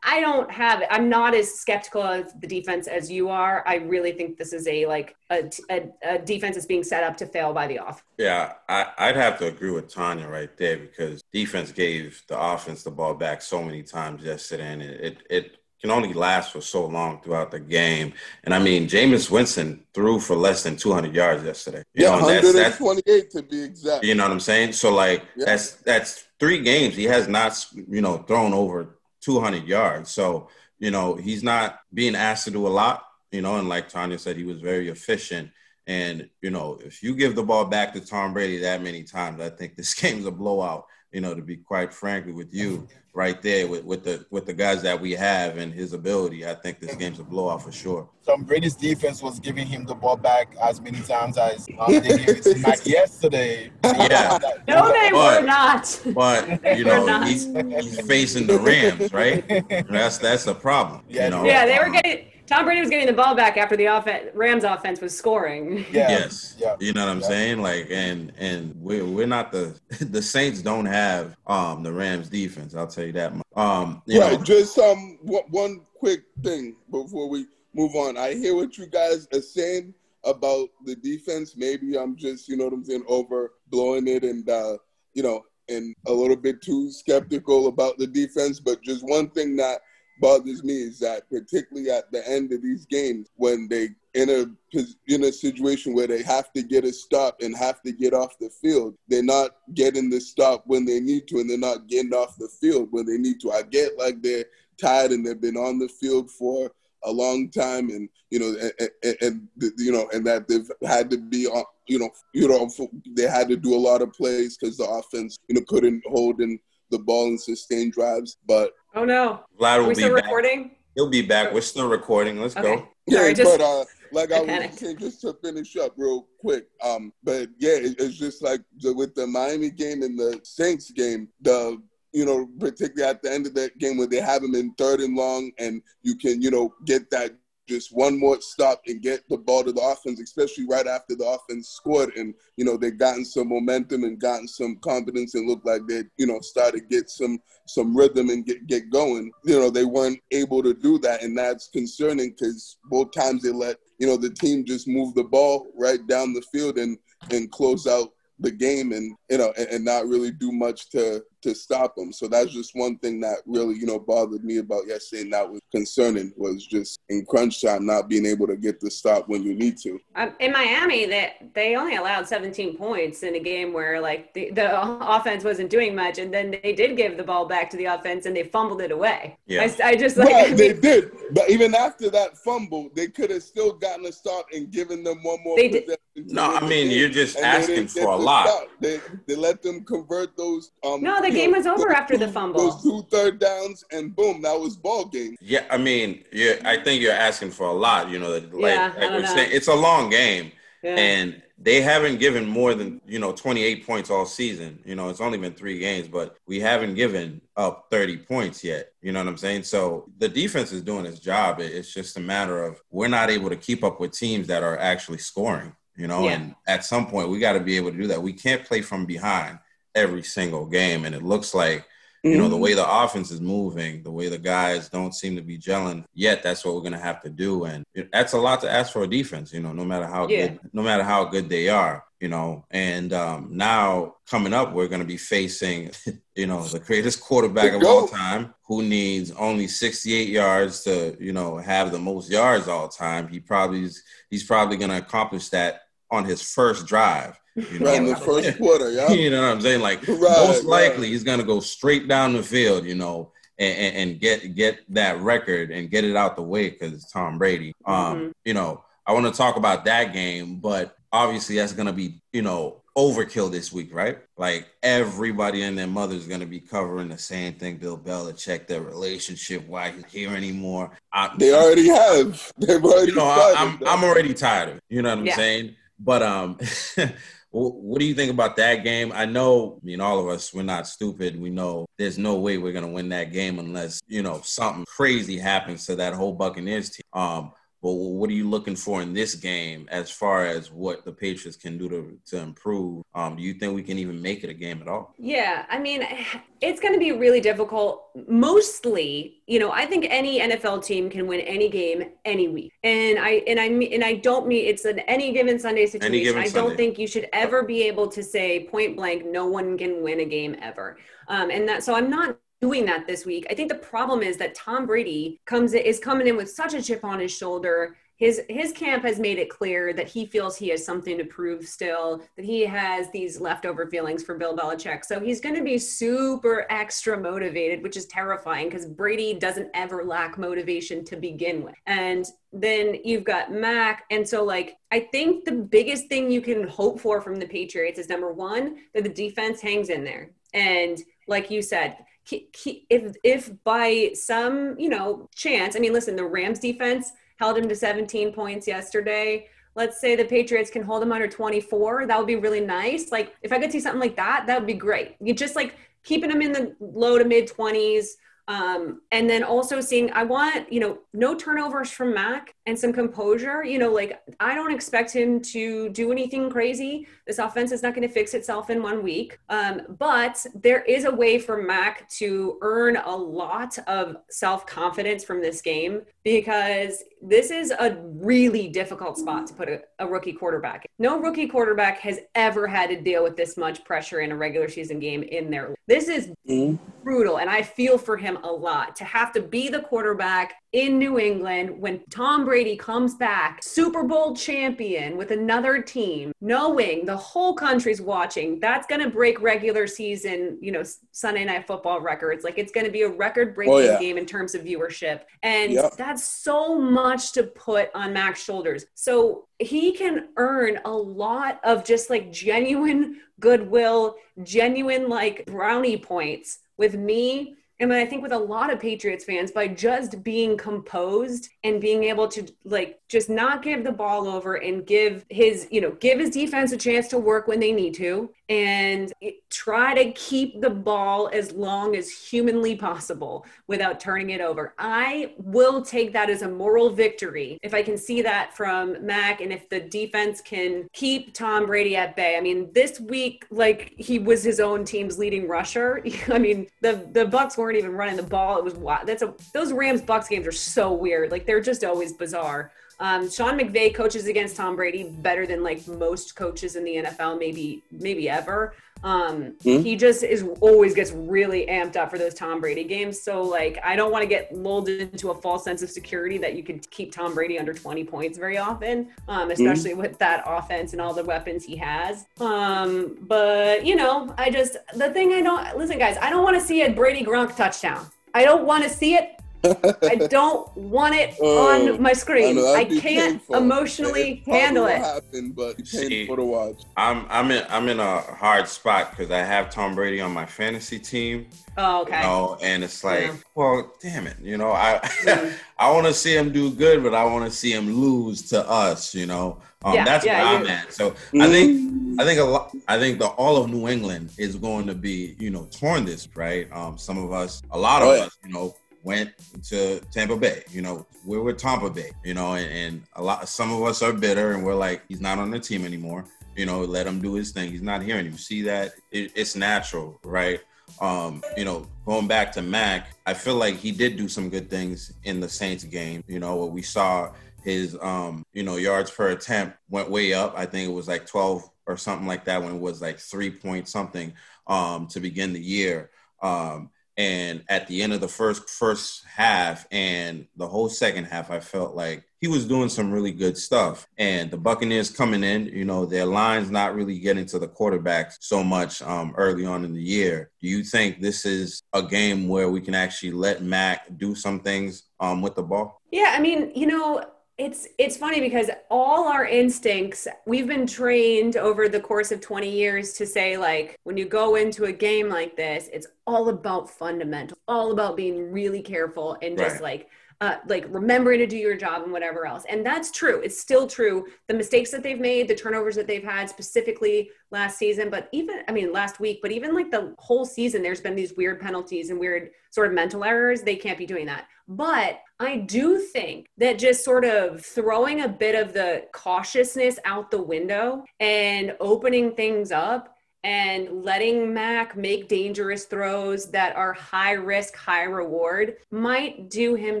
I don't have I'm not as skeptical of the defense as you are. I really think this is a like a, a, a defense is being set up to fail by the off. Yeah, I, would have to agree with Tanya right there because defense gave the offense the ball back so many times yesterday, and it it, it can only last for so long throughout the game. And I mean, Jameis Winston threw for less than 200 yards yesterday. You yeah, know, 128 that's, to be exact. You know what I'm saying? So like yeah. that's that's three games he has not you know thrown over 200 yards. So you know he's not being asked to do a lot. You know, and like Tanya said, he was very efficient. And you know, if you give the ball back to Tom Brady that many times, I think this game's a blowout you know, to be quite frankly with you, right there with, with the with the guys that we have and his ability, I think this game's a blowout for sure. Tom Brady's defense was giving him the ball back as many times as um, they gave it to Mac yesterday. Yeah. no, they but, were not. But you know, he's, he's facing the Rams, right? That's that's a problem. Yeah, you know? yeah, they were getting Tom Brady was getting the ball back after the offense, Rams offense was scoring. Yeah. Yes. Yeah. You know what I'm yeah. saying? Like, and and we're we're not the the Saints don't have um the Rams defense. I'll tell you that. Um, you right. Know. Just um one quick thing before we move on. I hear what you guys are saying about the defense. Maybe I'm just you know what I'm saying overblowing it and uh you know and a little bit too skeptical about the defense. But just one thing that bothers me is that particularly at the end of these games when they in a in a situation where they have to get a stop and have to get off the field. They're not getting the stop when they need to, and they're not getting off the field when they need to. I get like they're tired and they've been on the field for a long time, and you know, and, and, and you know, and that they've had to be on. You know, you know, they had to do a lot of plays because the offense, you know, couldn't hold in the ball and sustain drives. But oh no, Vlad will Are we be still back. recording? He'll be back. We're still recording. Let's Okay. go. Yeah, Sorry, just- but uh, like I I was saying, just to finish up real quick. Um, but yeah, it, it's just like the, with the Miami game and the Saints game, the you know, particularly at the end of that game where they have him in third and long, and you can you know get that just one more stop and get the ball to the offense, especially right after the offense scored, and you know they've gotten some momentum and gotten some confidence and looked like they you know started to get some some rhythm and get get going. You know they weren't able to do that, and that's concerning because both times they let you know the team just move the ball right down the field and and close out the game and you know and, and not really do much to to stop them. So that's just one thing that really you know bothered me about yesterday, and that was concerning was just in crunch time not being able to get the stop when you need to. Um, in Miami, that they only allowed 17 points in a game where like the, the offense wasn't doing much, and then they did give the ball back to the offense and they fumbled it away. Yeah. I, I just like I Right, they did, but even after that fumble, they could have still gotten a stop and given them one more. They did- possession to No, I mean, you're just and they asking for a lot. They they let them convert those. Um, No, the game was over after the two- fumble. Those two third downs, and boom, that was ball game. Yeah, I mean, yeah, I think you're asking for a lot. You know, like, Yeah, I like don't we're know. saying, it's a long game, yeah. and they haven't given more than you know 28 points all season. You know, it's only been three games, but we haven't given up 30 points yet. You know what I'm saying? So the defense is doing its job. It's just a matter of we're not able to keep up with teams that are actually scoring. You know, Yeah. and at some point we got to be able to do that. We can't play from behind every single game, and it looks like you know the Mm-hmm. way the offense is moving the way the guys don't seem to be gelling yet that's what we're going to have to do and that's a lot to ask for a defense you know no matter how Yeah. good no matter how good they are you know and um, now coming up we're going to be facing you know the greatest quarterback of all time who needs only 68 yards to you know have the most yards all time he probably is he's probably going to accomplish that on his first drive you know Right in the first quarter, yeah. you know what I'm saying? Like Right, most right. likely he's gonna go straight down the field, you know, and, and, and get get that record and get it out the way because it's Tom Brady. Um, Mhm. you know, I want to talk about that game, but obviously that's gonna be, you know, overkill this week, right? Like everybody and their mother is gonna be covering the same thing. Bill Belichick, their relationship, why he's here anymore. I, They already have. They've already you know, I, started I'm that. I'm already tired of it. You know what I'm Yeah. saying? But um, what do you think about that game? I know, I mean, all of us, we're not stupid. We know there's no way we're gonna win that game unless you know something crazy happens to that whole Buccaneers team. Um, but what are you looking for in this game as far as what the Patriots can do to to improve? Um, do you think we can even make it a game at all? Yeah, I mean, it's going to be really difficult. Mostly, you know, I think any NFL team can win any game any week, and I and I mean, and I don't mean it's an any given Sunday situation. given I don't think you should ever be able to say point blank, no one can win a game ever. Um, and that, so I'm not doing that this week. I think the problem is that Tom Brady comes is coming in with such a chip on his shoulder. His his camp has made it clear that he feels he has something to prove still, that he has these leftover feelings for Bill Belichick. So he's going to be super extra motivated, which is terrifying because Brady doesn't ever lack motivation to begin with. And then you've got Mac. And so, like, I think the biggest thing you can hope for from the Patriots is number one, that the defense hangs in there. And like you said, if if by some you know chance, I mean, listen, the Rams defense held him to 17 points yesterday. Let's say the Patriots can hold him under 24. That would be really nice. Like if I could see something like that, that would be great. You just like keeping him in the low to mid 20s. Um, and then also seeing, I want, you know, no turnovers from Mac and some composure. You know, like I don't expect him to do anything crazy. This offense is not going to fix itself in one week. Um, but there is a way for Mac to earn a lot of self confidence from this game because this is a really difficult spot to put a, a rookie quarterback. No rookie quarterback has ever had to deal with this much pressure in a regular season game in their. This is Mhm. brutal. And I feel for him a lot to have to be the quarterback in New England when Tom Brady comes back, Super Bowl champion with another team, knowing the whole country's watching. That's going to break regular season, you know, Sunday night football records. Like it's going to be a record breaking oh, yeah. game in terms of viewership. And yep. that's so much to put on Mac's shoulders. So he can earn a lot of just like genuine goodwill, genuine like brownie points with me and I think with a lot of Patriots fans, by just being composed and being able to like just not give the ball over and give his, you know, give his defense a chance to work when they need to and try to keep the ball as long as humanly possible without turning it over. I will take that as a moral victory if I can see that from Mac and if the defense can keep Tom Brady at bay. I mean, this week, like he was his own team's leading rusher. I mean, the the Bucs weren't even running the ball. It was that's a those Rams Bucs games are so weird. Like they're just always bizarre. Um, Sean McVay coaches against Tom Brady better than like most coaches in the NFL, maybe maybe ever. Um, mm-hmm. He just is always gets really amped up for those Tom Brady games. So like, I don't want to get lulled into a false sense of security that you can keep Tom Brady under 20 points very often, um, mm-hmm. especially mm-hmm. with that offense and all the weapons he has. Um, but you know, I just the thing I don't listen, guys. I don't want to see a Brady Gronk touchdown. I don't want to see it. I don't want it oh, on my screen. I, I can't emotionally it handle it. Happen, but painful See, to watch. I'm I'm in I'm in a hard spot because I have Tom Brady on my fantasy team. Oh, okay. You know, and it's like, yeah. well, damn it, you know, I mm. I want to see him do good, but I want to see him lose to us. You know, um, yeah, that's yeah, where I'm at. So mm-hmm. I think I think a lot. I think the all of New England is going to be you know torn this right. Um, some of us, a lot of oh, us, you know went to Tampa Bay. You know, we're with Tampa Bay. You know, and, and a lot. Some of us are bitter, and we're like, he's not on the team anymore. You know, let him do his thing. He's not here, and you see that it, it's natural, right? Um, you know, going back to Mac, I feel like he did do some good things in the Saints game. You know, what we saw his um, you know, yards per attempt went way up. I think it was like 12 or something like that when it was like three point something um to begin the year. Um, and at the end of the first first half and the whole second half, I felt like he was doing some really good stuff. And the Buccaneers coming in, you know, their lines not really getting to the quarterbacks so much um, early on in the year. Do you think this is a game where we can actually let Mac do some things um, with the ball? Yeah, I mean, you know, it's it's funny because all our instincts we've been trained over the course of 20 years to say like when you go into a game like this it's all about fundamentals all about being really careful and just right. like uh, like remembering to do your job and whatever else. And that's true. It's still true. The mistakes that they've made, the turnovers that they've had specifically last season, but even, I mean, last week, but even like the whole season, there's been these weird penalties and weird sort of mental errors. They can't be doing that. But I do think that just sort of throwing a bit of the cautiousness out the window and opening things up and letting Mac make dangerous throws that are high risk, high reward might do him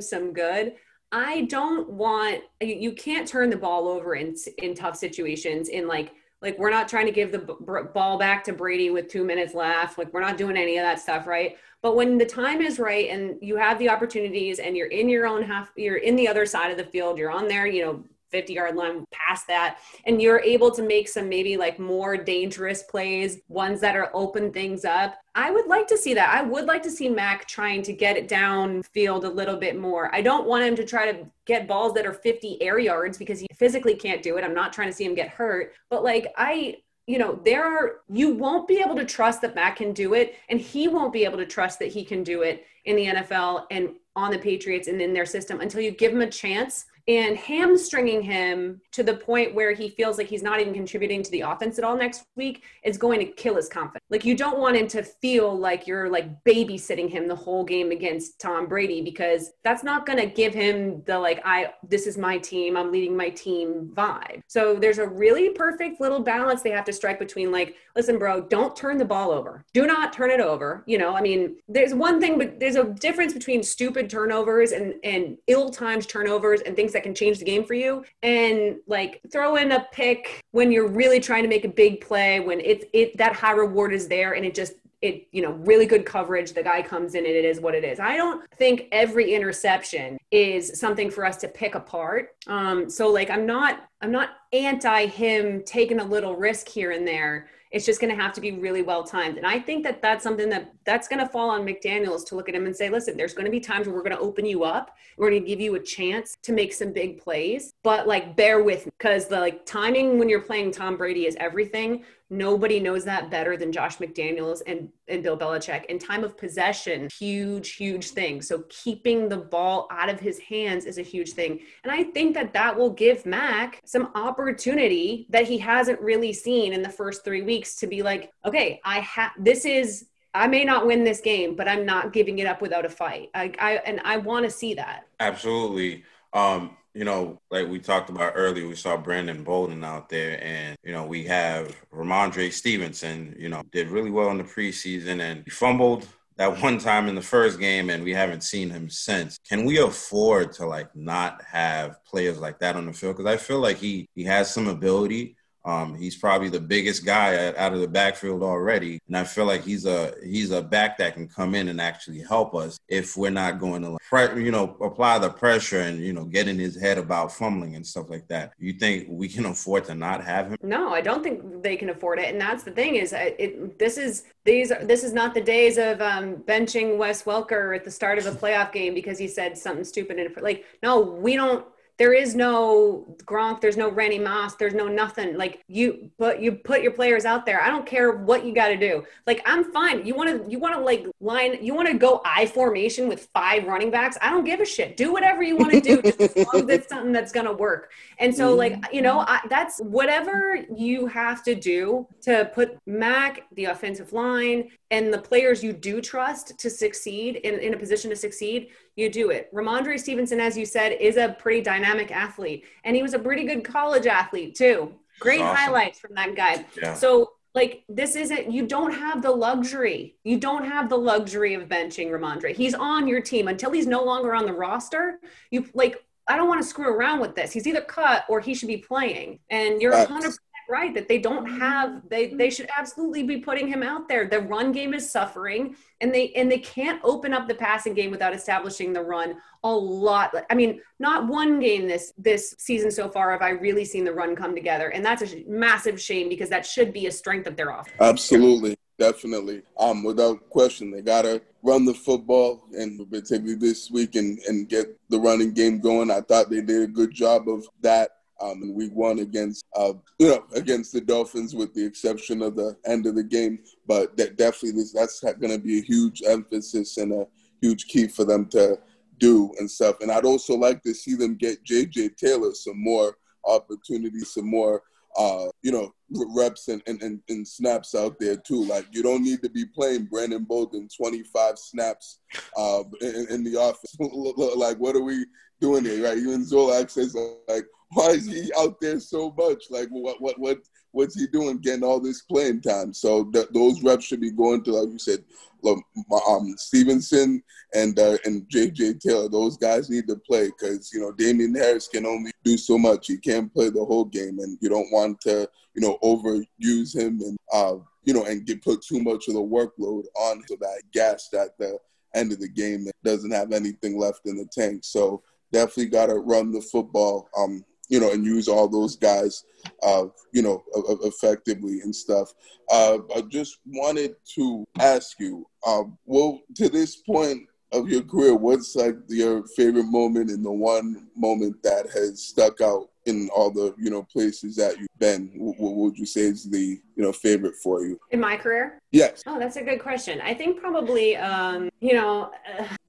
some good. I don't want you can't turn the ball over in in tough situations in like like we're not trying to give the b- ball back to Brady with 2 minutes left like we're not doing any of that stuff right but when the time is right and you have the opportunities and you're in your own half you're in the other side of the field you're on there you know 50 yard line past that and you're able to make some maybe like more dangerous plays ones that are open things up i would like to see that. I would like to see mac trying to get it downfield a little bit more. I don't want him to try to get balls that are 50 air yards because he physically can't do it. I'm not trying to see him get hurt. But like i you know, there are, you won't be able to trust that Matt can do it, and he won't be able to trust that he can do it in the NFL and on the Patriots and in their system until you give him a chance and hamstringing him to the point where he feels like he's not even contributing to the offense at all next week is going to kill his confidence. Like you don't want him to feel like you're like babysitting him the whole game against Tom Brady because that's not going to give him the like I this is my team, I'm leading my team vibe. So there's a really perfect little balance they have to strike between like listen bro, don't turn the ball over. Do not turn it over. You know, I mean, there's one thing but there's a difference between stupid turnovers and and ill-timed turnovers and things that can change the game for you and like throw in a pick when you're really trying to make a big play when it's it that high reward is there and it just it, you know, really good coverage. The guy comes in and it is what it is. I don't think every interception is something for us to pick apart. Um, so like I'm not I'm not anti him taking a little risk here and there it's just going to have to be really well timed. And I think that that's something that that's going to fall on McDaniels to look at him and say, listen, there's going to be times where we're going to open you up. We're going to give you a chance to make some big plays, but like bear with me because the like timing when you're playing Tom Brady is everything. Nobody knows that better than Josh McDaniels and, and Bill Belichick. And time of possession, huge, huge thing. So keeping the ball out of his hands is a huge thing. And I think that that will give Mac some opportunity that he hasn't really seen in the first three weeks to be like, okay, I have, this is, I may not win this game, but I'm not giving it up without a fight. I, I and I want to see that. Absolutely. Um, you know, like we talked about earlier, we saw Brandon Bolden out there, and you know, we have Rhamondre Stevenson. You know, did really well in the preseason, and he fumbled that one time in the first game, and we haven't seen him since. Can we afford to like not have players like that on the field? Because I feel like he he has some ability. Um, he's probably the biggest guy out of the backfield already, and I feel like he's a he's a back that can come in and actually help us if we're not going to, you know, apply the pressure and you know get in his head about fumbling and stuff like that. You think we can afford to not have him? No, I don't think they can afford it, and that's the thing is, it, this is these are, this is not the days of um, benching Wes Welker at the start of a playoff game because he said something stupid and like no, we don't there is no Gronk, there's no Randy Moss, there's no nothing. Like you put you put your players out there. I don't care what you got to do. Like I'm fine. You want to you want to like line you want to go I formation with five running backs. I don't give a shit. Do whatever you want to do, just as long as it's something that's gonna work. And so like mm-hmm. you know I, that's whatever you have to do to put Mac the offensive line and the players you do trust to succeed in, in a position to succeed you do it. Rhamondre Stevenson, as you said, is a pretty dynamic athlete, and he was a pretty good college athlete too. Great awesome. highlights from that guy. Yeah. So like this isn't you don't have the luxury you don't have the luxury of benching Rhamondre. He's on your team until he's no longer on the roster. You like I don't want to screw around with this. He's either cut or he should be playing. And you're 100 right that they don't have they they should absolutely be putting him out there. The run game is suffering and they and they can't open up the passing game without establishing the run a lot. I mean not one game this this season so far have i really seen the run come together and that's a massive shame because that should be a strength of their offense. Absolutely definitely. Um without question they gotta run the football and particularly this week and and get the running game going. I thought they did a good job of that um, and we won against, uh, you know, against the Dolphins, with the exception of the end of the game. But that definitely that's going to be a huge emphasis and a huge key for them to do and stuff. And I'd also like to see them get JJ Taylor some more opportunities, some more, uh, you know, reps and, and, and, and, snaps out there too. Like you don't need to be playing Brandon Bolden 25 snaps uh, in, in the office. like what are we doing here, right? Even Zolak says like, why is he out there so much? Like, what, what, what, what's he doing getting all this playing time? So th- those reps should be going to, like you said, um, Stevenson and uh, and JJ Taylor. Those guys need to play because you know Damien Harris can only do so much. He can't play the whole game, and you don't want to you know overuse him and uh, you know and get put too much of the workload on to that gas at the end of the game that doesn't have anything left in the tank. So definitely got to run the football. Um, you know, and use all those guys, uh, you know, effectively and stuff. Uh, I just wanted to ask you, um, well, to this point of your career, what's like your favorite moment and the one moment that has stuck out in all the you know places that you've been what, would you say is the you know favorite for you? In my career? Yes. Oh that's a good question. I think probably um you know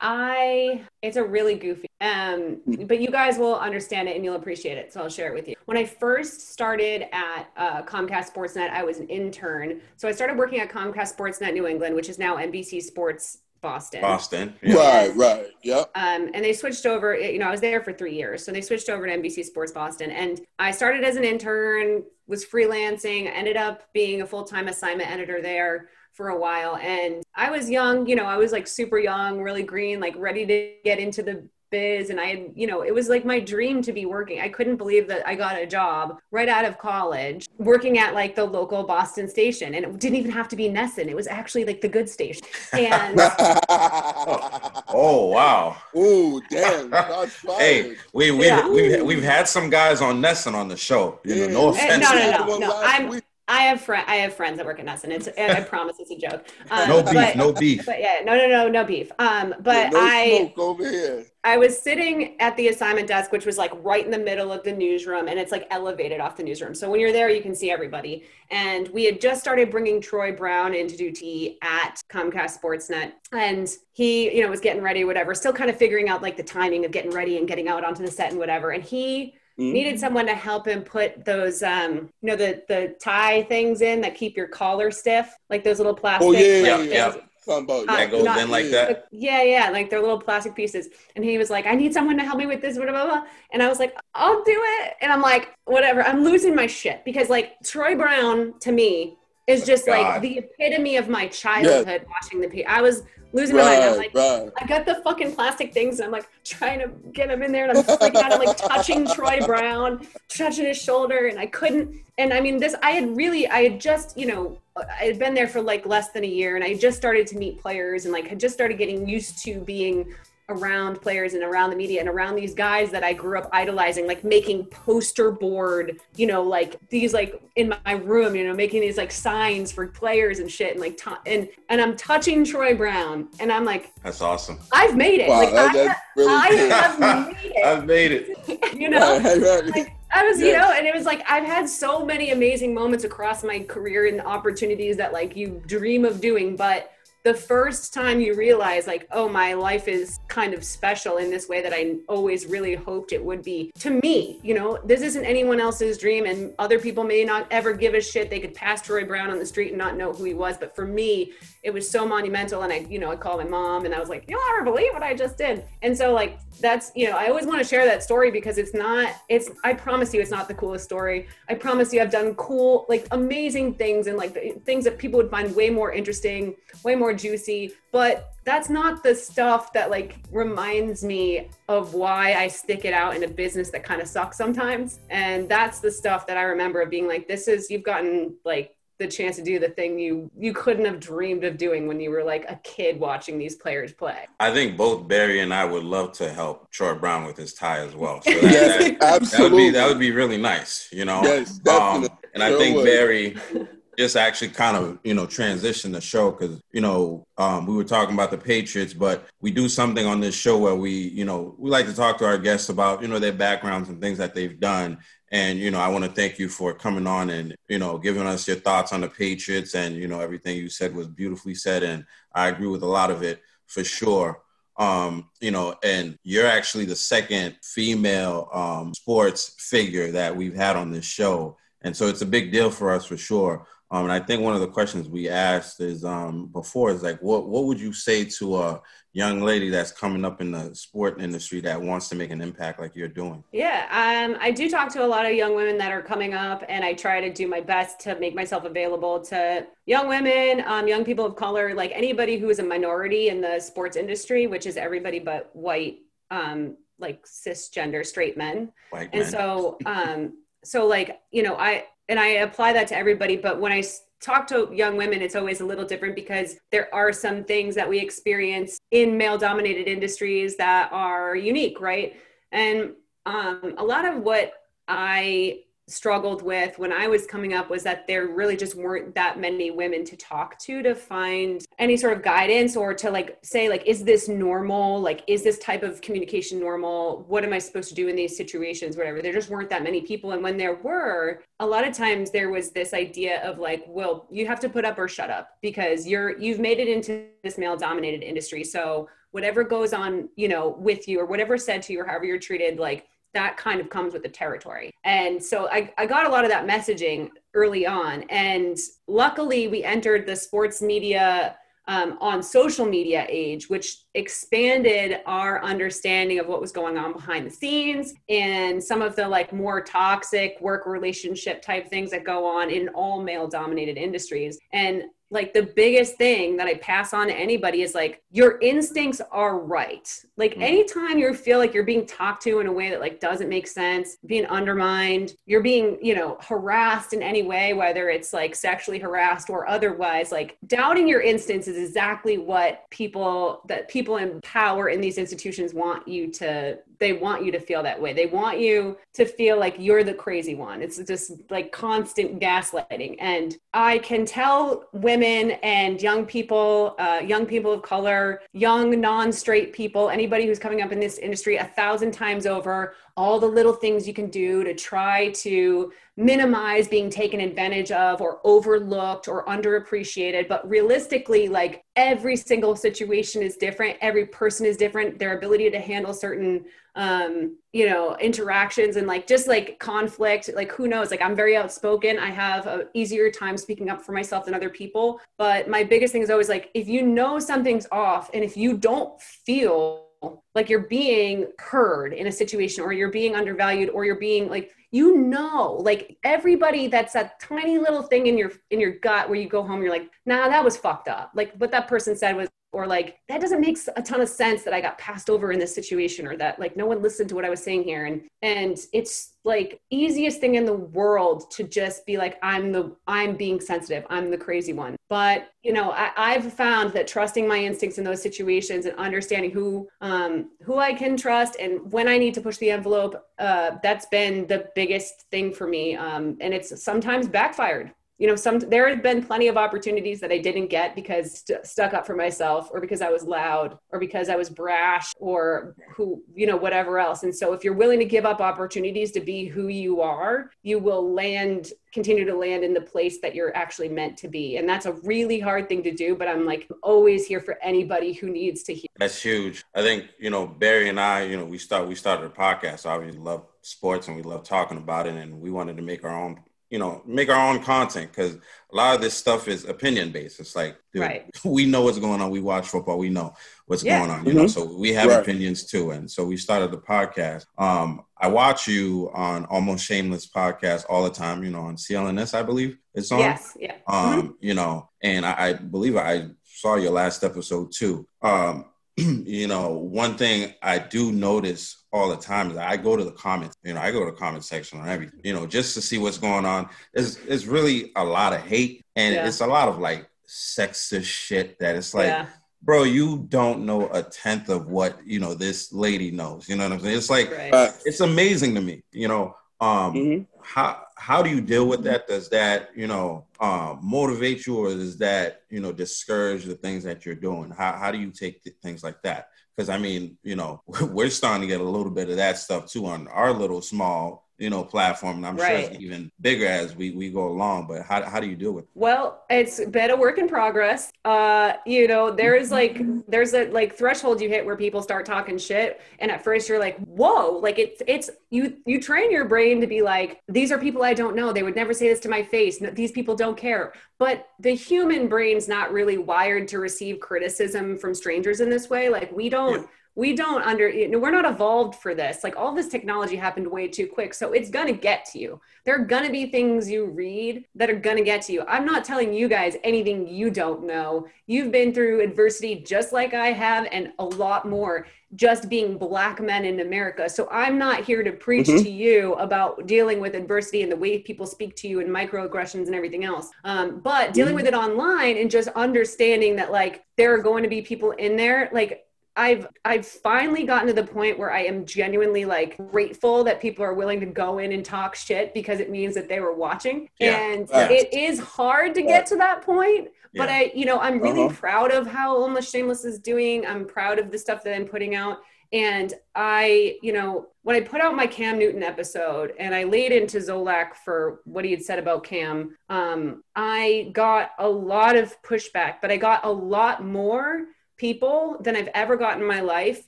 i it's a really goofy um hmm. but you guys will understand it and you'll appreciate it so i'll share it with you. When i first started at uh, comcast sportsnet i was an intern. So i started working at comcast sportsnet new england which is now nbc sports Boston. Boston. Yeah. Right, right. Yep. Um, and they switched over, you know, I was there for three years. So they switched over to NBC Sports Boston. And I started as an intern, was freelancing, ended up being a full time assignment editor there for a while. And I was young, you know, I was like super young, really green, like ready to get into the biz and I had, you know, it was like my dream to be working. I couldn't believe that I got a job right out of college working at like the local Boston station. And it didn't even have to be NESN. It was actually like the good station. And oh, oh wow! Ooh, damn! Hey, we we Yeah. we've, we've had some guys on NESN on the show. You know, no eh, offense. no, no, We no, no. I'm- week. I have friend I have friends that work at. It's and I promise it's a joke. Um, No beef, but, no beef. But yeah, no, no, no, no beef. Um, but no I smoke over here. I was sitting at the assignment desk, which was like right in the middle of the newsroom, and it's like elevated off the newsroom. So when you're there, you can see everybody. And we had just started bringing Troy Brown in to do tea at Comcast Sportsnet, and he, you know, was getting ready, whatever, still kind of figuring out like the timing of getting ready and getting out onto the set and whatever. And he Mhm. needed someone to help him put those, um, you know, the the tie things in that keep your collar stiff, like those little plastic. Oh yeah, yeah, like, Yeah, yeah. yeah. things- Talking about Uh, yeah. That goes not- in like yeah. that. yeah, yeah, like they're little plastic pieces. And he was like, I need someone to help me with this, blah, blah, blah. And I was like, I'll do it. And I'm like, whatever. I'm losing my shit because like Troy Brown to me is just God. like the epitome of my childhood watching the P. I was losing my mind. I'm like, right. I got the fucking plastic things and I'm like trying to get them in there and I'm freaking out. I'm like touching Troy Brown, touching his shoulder, and I couldn't. And I mean, this, I had really, I had just, you know, I had been there for like less than a year and I just started to meet players and like had just started getting used to being around players and around the media and around these guys that I grew up idolizing, like making poster board, you know, like these like in my room, you know, making these like signs for players and shit, and like t- and and I'm touching Troy Brown, and I'm like, That's awesome. I've made it. Wow, like that- I, that's really I cool. have made it. I've made it. you know, Right, right. like I was, you know, and it was like I've had so many amazing moments across my career and opportunities that like you dream of doing, but the first time you realize like oh my life is kind of special in this way that i always really hoped it would be to me you know? This isn't anyone else's dream and other people may not ever give a shit. They could pass troy brown on the street and not know who he was but for me it was so monumental and i you know i called my mom and i was like you'll never believe what i just did. And so like that's you know i always want to share that story because it's not it's i promise you it's not the coolest story. I promise you i've done cool like amazing things and like things that people would find way more interesting way more juicy but that's not the stuff that like reminds me of why i stick it out in a business that kind of sucks sometimes and that's the stuff that i remember of being like this is you've gotten like the chance to do the thing you you couldn't have dreamed of doing when you were like a kid watching these players play I think both Barry and I would love to help Troy Brown with his tie as well. So that, Yes, that, that would absolutely. be that would be really nice, you know. Yes, Um, definitely. and I think. Barry just actually kind of you know transition the show because you know um, we were talking about the Patriots, but we do something on this show where we you know we like to talk to our guests about you know their backgrounds and things that they've done. And you know, I want to thank you for coming on and you know giving us your thoughts on the Patriots and you know everything you said was beautifully said, and I agree with a lot of it for sure. Um, you know, and you're actually the second female um, sports figure that we've had on this show, and so it's a big deal for us for sure. Um, and I think one of the questions we asked is um, before is like, what what would you say to a young lady that's coming up in the sport industry that wants to make an impact like you're doing? Yeah, um, I do talk to a lot of young women that are coming up, and I try to do my best to make myself available to young women, um, young people of color, like anybody who is a minority in the sports industry, which is everybody but white, um, like cisgender straight men. Like, And so, um, so like you know, I and I apply that to everybody, but when I talk to young women, it's always a little different because there are some things that we experience in male-dominated industries that are unique, right? And um, a lot of what I struggled with when I was coming up was that there really just weren't that many women to talk to to find any sort of guidance or to like say like is this normal? Like is this type of communication normal? What am I supposed to do in these situations whatever? There just weren't that many people. And when there were a lot of times there was this idea of like well you have to put up or shut up because you're you've made it into this male dominated industry. So whatever goes on you know with you or whatever said to you or however you're treated like that kind of comes with the territory. And so I, I got a lot of that messaging early on. And luckily, we entered the sports media um, on social media age, which expanded our understanding of what was going on behind the scenes and some of the like more toxic work relationship type things that go on in all male dominated industries. And like the biggest thing that I pass on to anybody is like your instincts are right. Like Mhm. anytime you feel like you're being talked to in a way that like doesn't make sense, being undermined, you're being, you know, harassed in any way, whether it's like sexually harassed or otherwise, like doubting your instincts is exactly what people that people in power in these institutions want you to they want you to feel that way. They want you to feel like you're the crazy one. It's just like constant gaslighting. And I can tell women and young people, uh, young people of color, young non straight people, anybody who's coming up in this industry a thousand times over, all the little things you can do to try to minimize being taken advantage of or overlooked or underappreciated. But realistically, like every single situation is different, every person is different, their ability to handle certain um you know interactions and like just like conflict like who knows? Like i'm very outspoken. I have a easier time speaking up for myself than other people. But my biggest thing is always like if you know something's off and if you don't feel like you're being heard in a situation or you're being undervalued or you're being like you know like everybody that's that tiny little thing in your in your gut where you go home you're like nah that was fucked up. Like what that person said was or like that doesn't make a ton of sense that i got passed over in this situation or that like no one listened to what i was saying here and and it's like easiest thing in the world to just be like i'm the i'm being sensitive. I'm the crazy one. But you know I, i've found that trusting my instincts in those situations and understanding who um who i can trust and when i need to push the envelope uh that's been the biggest thing for me. Um and it's sometimes backfired you know some there have been plenty of opportunities that i didn't get because st- stuck up for myself or because i was loud or because i was brash or who you know whatever else and so if you're willing to give up opportunities to be who you are you will land continue to land in the place that you're actually meant to be and that's a really hard thing to do but i'm like always here for anybody who needs to hear That's huge. I think you know Barry and I. You know, we start we started a podcast. So obviously, love sports and we love talking about it, and we wanted to make our own. You know, make our own content because a lot of this stuff is opinion based. It's like, dude, Right. we know what's going on. We watch football. We know what's Yeah. going on. You know, Mhm. so we have Right. opinions too, and so we started the podcast. Um, I watch you on Almost Shameless podcast all the time. You know, on CLNS, I believe it's on yes yeah um you know and I, I believe i saw your last episode too um you know one thing i do notice all the time is i go to the comments you know i go to the comment section on everything you know just to see what's going on. There's it's really a lot of hate and Yeah. it's a lot of like sexist shit that it's like yeah. bro you don't know a tenth of what you know this lady knows you know what i'm saying? It's like right. Uh, it's amazing to me you know um mhm. how how do you deal with that? Does that you know um, motivate you or does that you know discourage the things that you're doing? How, how do you take th- things like that because i mean you know we're starting to get a little bit of that stuff too on our little small you know platform and i'm sure it's even bigger as we we go along but how, how do you deal with it Well, it's been a work in progress. Uh, you know, there is like there's a like threshold you hit where people start talking shit, and at first you're like, whoa, like it's it's you you train your brain to be like, these are people I don't know. They would never say this to my face. No, these people don't care. But the human brain's not really wired to receive criticism from strangers in this way. Like we don't. We don't under, you know, we're not evolved for this. Like all this technology happened way too quick. So it's going to get to you there are going to be things you read that are going to get to you. I'm not telling you guys anything you don't know. You've been through adversity just like I have, and a lot more just being black men in America. So I'm not here to preach Mhm. to you about dealing with adversity and the way people speak to you and microaggressions and everything else. Um, but dealing with it online and just understanding that like there are going to be people in there like I've I've finally gotten to the point where I am genuinely like grateful that people are willing to go in and talk shit because it means that they were watching. Yeah. And it is hard to get to that point. But Yeah. I, you know, I'm really Uh-huh. proud of how Almost Shameless is doing. I'm proud of the stuff that I'm putting out. And I, you know, when I put out my Cam Newton episode and I laid into Zolak for what he had said about Cam, um, I got a lot of pushback, but I got a lot more people than I've ever gotten in my life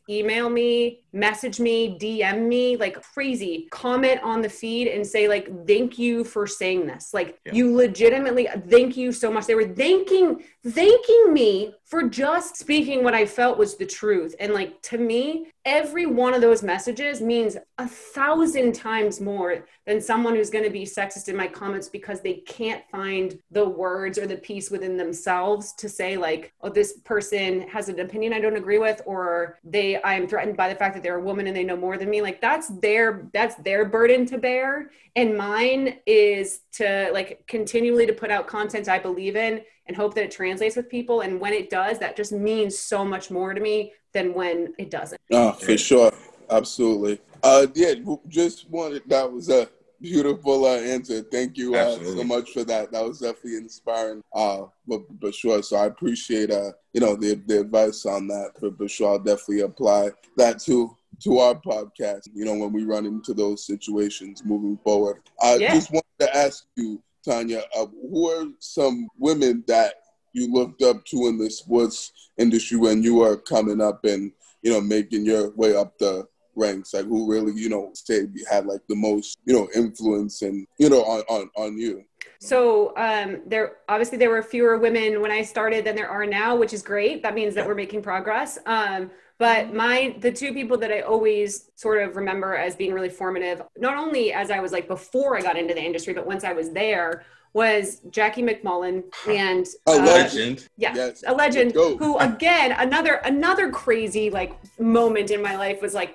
email me, message me, DM me like crazy, comment on the feed and say like thank you for saying this. Like Yeah. you legitimately thank you so much. They were thanking thanking me for just speaking what I felt was the truth. And like to me, every one of those messages means a thousand times more than someone who's going to be sexist in my comments because they can't find the words or the piece within themselves to say like oh this person has an opinion i don't agree with or they i'm threatened by the fact that they're a woman and they know more than me. Like that's their that's their burden to bear. And mine is to like continually to put out content i believe in and hope that it translates with people and when it does that just means so much more to me than when it doesn't. Oh, for sure. Absolutely. Uh, yeah, just wanted, that was a beautiful uh, answer. Thank you uh, so much for that. That was definitely inspiring. Uh, but, but sure. So I appreciate, uh, you know, the, the advice on that. But, but sure, I'll definitely apply that to to our podcast, you know, when we run into those situations moving forward. I yeah. just wanted to ask you, Tanya, uh, who are some women that you looked up to in the sports industry when you were coming up and you know making your way up the ranks like who really you know say had like the most you know influence and you know on on, on you so um, there obviously there were fewer women when I started than there are now, which is great. That means that we're making progress. Um, but my the two people that I always sort of remember as being really formative, not only as I was like before I got into the industry, but once I was there, was Jackie MacMullan and a uh, legend. Yeah, yes. a legend who again another another crazy like moment in my life was like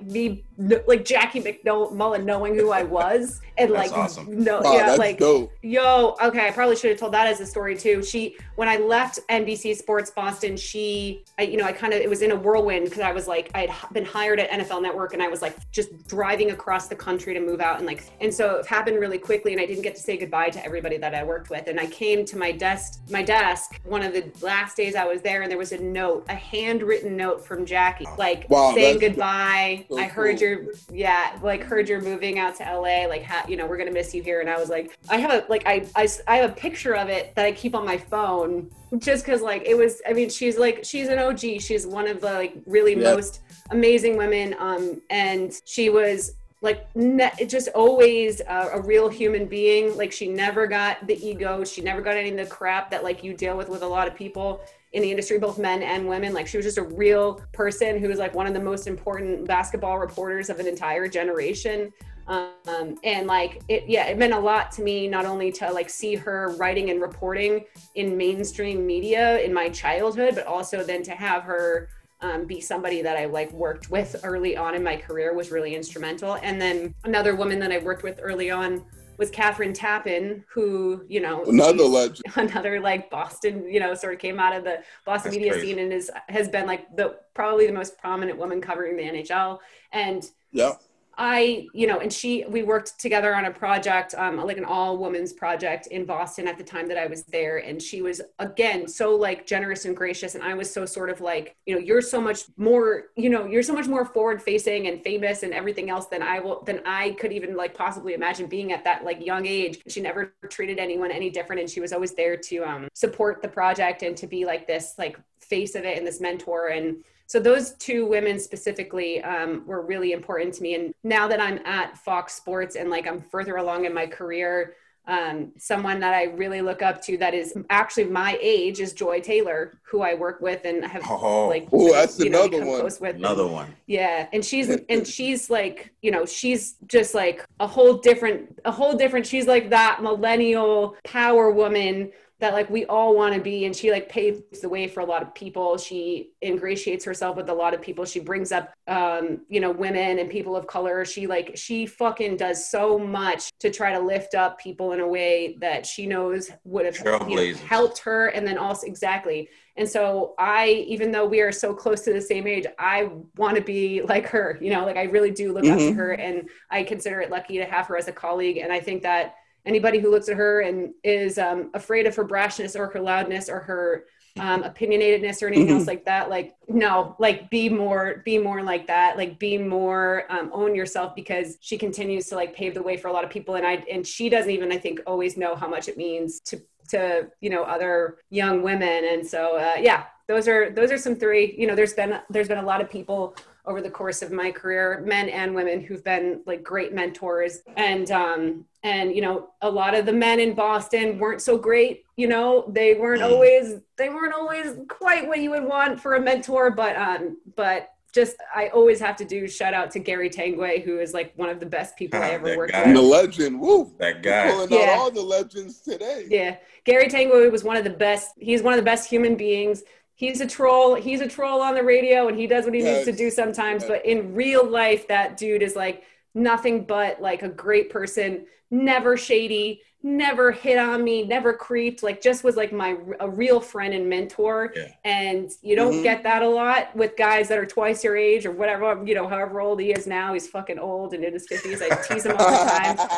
me like Jackie MacMullan knowing who I was and like awesome. no wow, yeah like dope. yo okay I probably should have told that as a story too. She when I left NBC Sports Boston, she I, you know I kind of it was in a whirlwind because I was like I had been hired at NFL Network and I was like just driving across the country to move out and like and so it happened really quickly and I didn't get to say goodbye to everybody that I worked with. And I came to my desk, my desk, one of the last days I was there, and there was a note, a handwritten note from Jackie, like wow, saying goodbye. So I heard cool. You're, yeah, like heard you're moving out to LA. Like, ha- you know, we're gonna miss you here. And I was like, I have a like, I, I, I have a picture of it that I keep on my phone, just because like it was. I mean, she's like, she's an OG. She's one of the like really yep. most amazing women. Um, and she was like ne- just always uh, a real human being like she never got the ego she never got any of the crap that like you deal with with a lot of people in the industry both men and women like she was just a real person who was like one of the most important basketball reporters of an entire generation um, and like it yeah it meant a lot to me not only to like see her writing and reporting in mainstream media in my childhood but also then to have her um, be somebody that I like worked with early on in my career was really instrumental. And then another woman that I worked with early on was Kathryn Tappen, who, you know, another legend, another like Boston, you know, sort of came out of the Boston That's media crazy. scene and is has been like the probably the most prominent woman covering the NHL. And yeah, I, you know, and she, we worked together on a project, um, like an all women's project in Boston at the time that I was there. And she was, again, so like generous and gracious. And I was so sort of like, you know, you're so much more, you know, you're so much more forward facing and famous and everything else than I will, than I could even like possibly imagine being at that like young age. She never treated anyone any different. And she was always there to um, support the project and to be like this, like face of it and this mentor. And, so those two women specifically um, were really important to me. And now that I'm at Fox Sports and like I'm further along in my career, um, someone that I really look up to that is actually my age is Joy Taylor, who I work with and have oh. like oh that's another know, one. Another one. Yeah, and she's and she's like you know she's just like a whole different a whole different. She's like that millennial power woman that like we all want to be and she like paves the way for a lot of people. She ingratiates herself with a lot of people. She brings up um you know women and people of color. She like she fucking does so much to try to lift up people in a way that she knows would have you know, helped her and then also exactly. And so i even though we are so close to the same age i want to be like her you know like i really do look mm-hmm. up to mm-hmm. her and i consider it lucky to have her as a colleague. And i think that anybody who looks at her and is um, afraid of her brashness or her loudness or her um, opinionatedness or anything mm-hmm. else like that like no like be more be more like that. Like be more um, own yourself because she continues to like pave the way for a lot of people. And i and she doesn't even i think always know how much it means to to you know other young women. And so uh, yeah those are those are some three you know there's been there's been a lot of people over the course of my career, men and women who've been like great mentors. And um, and you know, a lot of the men in Boston weren't so great. You know, they weren't mm. always they weren't always quite what you would want for a mentor. But um, but just I always have to do shout out to Gary Tanguay, who is like one of the best people I ever worked guy. with. the legend. Woo. That guy. Pulling Yeah. out all the legends today. Yeah, Gary Tanguay was one of the best. He's one of the best human beings. He's a troll. He's a troll on the radio, and he does what he needs to do sometimes. Yeah. But in real life, that dude is like nothing but like a great person. Never shady. Never hit on me. Never creeped. Like just was like my a real friend and mentor. Yeah. And you don't Mhm. get that a lot with guys that are twice your age or whatever. You know, however old he is now. He's fucking old and in his fifties. I tease him all the time.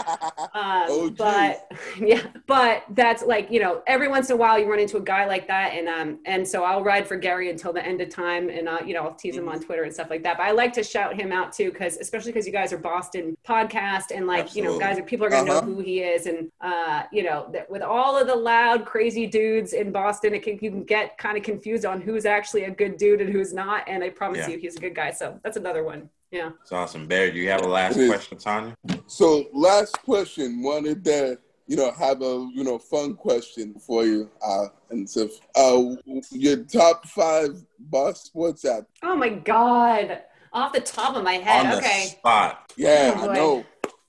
Um, Oh, but yeah, but that's like you know, every once in a while you run into a guy like that, and um, and so I'll ride for Gary until the end of time, and uh, you know, I'll tease him on Twitter and stuff like that. But I like to shout him out too, because especially because you guys are Boston podcast, and like you know, guys are people are gonna Uh-huh. know who he is, and uh, you know, that with all of the loud, crazy dudes in Boston, it can you can get kind of confused on who's actually a good dude and who's not. And I promise Yeah. you, he's a good guy. So that's another one. Yeah. It's awesome. Barry, do you have a last It is. question, Tanya? So last question, wanted to you know have a you know fun question for you, uh, and so uh, your top five boss sports app. Oh my god. Off the top of my head. On the okay. spot. Yeah, Oh, I know.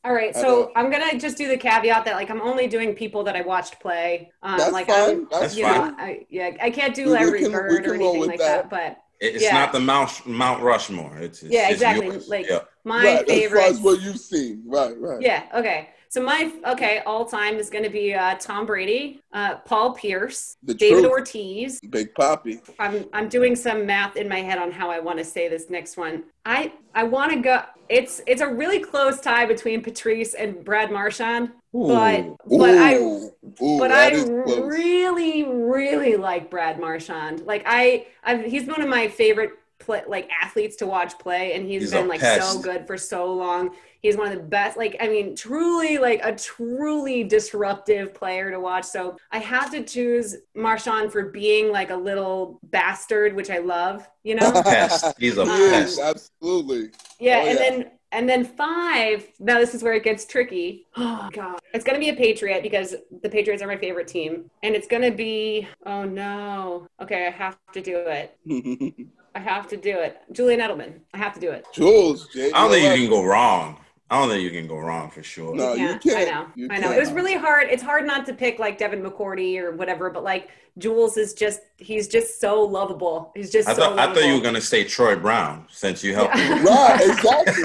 All right, so. I'm gonna just do the caveat that like I'm only doing people that I watched play. Um, That's like fine. I'm, That's you fine. know, I, yeah, I can't do We- we every can- bird or anything like that. that. but It's Yeah. not the Mount Mount Rushmore. It's, it's yeah, exactly. yours. Like yeah. my right, favorite. as far as what you've seen, right, right. Yeah. Okay. So my okay all time is going to be uh, Tom Brady, uh, Paul Pierce, The David truth. Ortiz. Big Papi. I'm I'm doing some math in my head on how I want to say this next one. I I want to go. It's it's a really close tie between Patrice and Brad Marchand, but Ooh. but I Ooh, ooh, but I really really like Brad Marchand. Like I I've, he's one of my favorite play, like athletes to watch play, and he's He's been like pest. so good for so long. He's one of the best. Like I mean, truly like a truly disruptive player to watch. So I have to choose Marchand for being like a little bastard, which I love. You know. Pest. He's a Um, Yes, pest. absolutely. Yeah, Oh, and yeah. then and then five. Now this is where it gets tricky. Oh god, it's gonna be a Patriot because the Patriots are my favorite team, and it's gonna be. Oh no. Okay, I have to do it. I have to do it. Julian Edelman. I have to do it. Jules, J. I don't think you can go wrong. I don't think you can go wrong for sure. No, you Yeah, can't. I know. You I know. can't. It was really hard. It's hard not to pick like Devin McCourty or whatever, but like Jules is just he's just so lovable. He's just I so thought I thought you were gonna say Troy Brown since you helped me. Yeah. Right, exactly.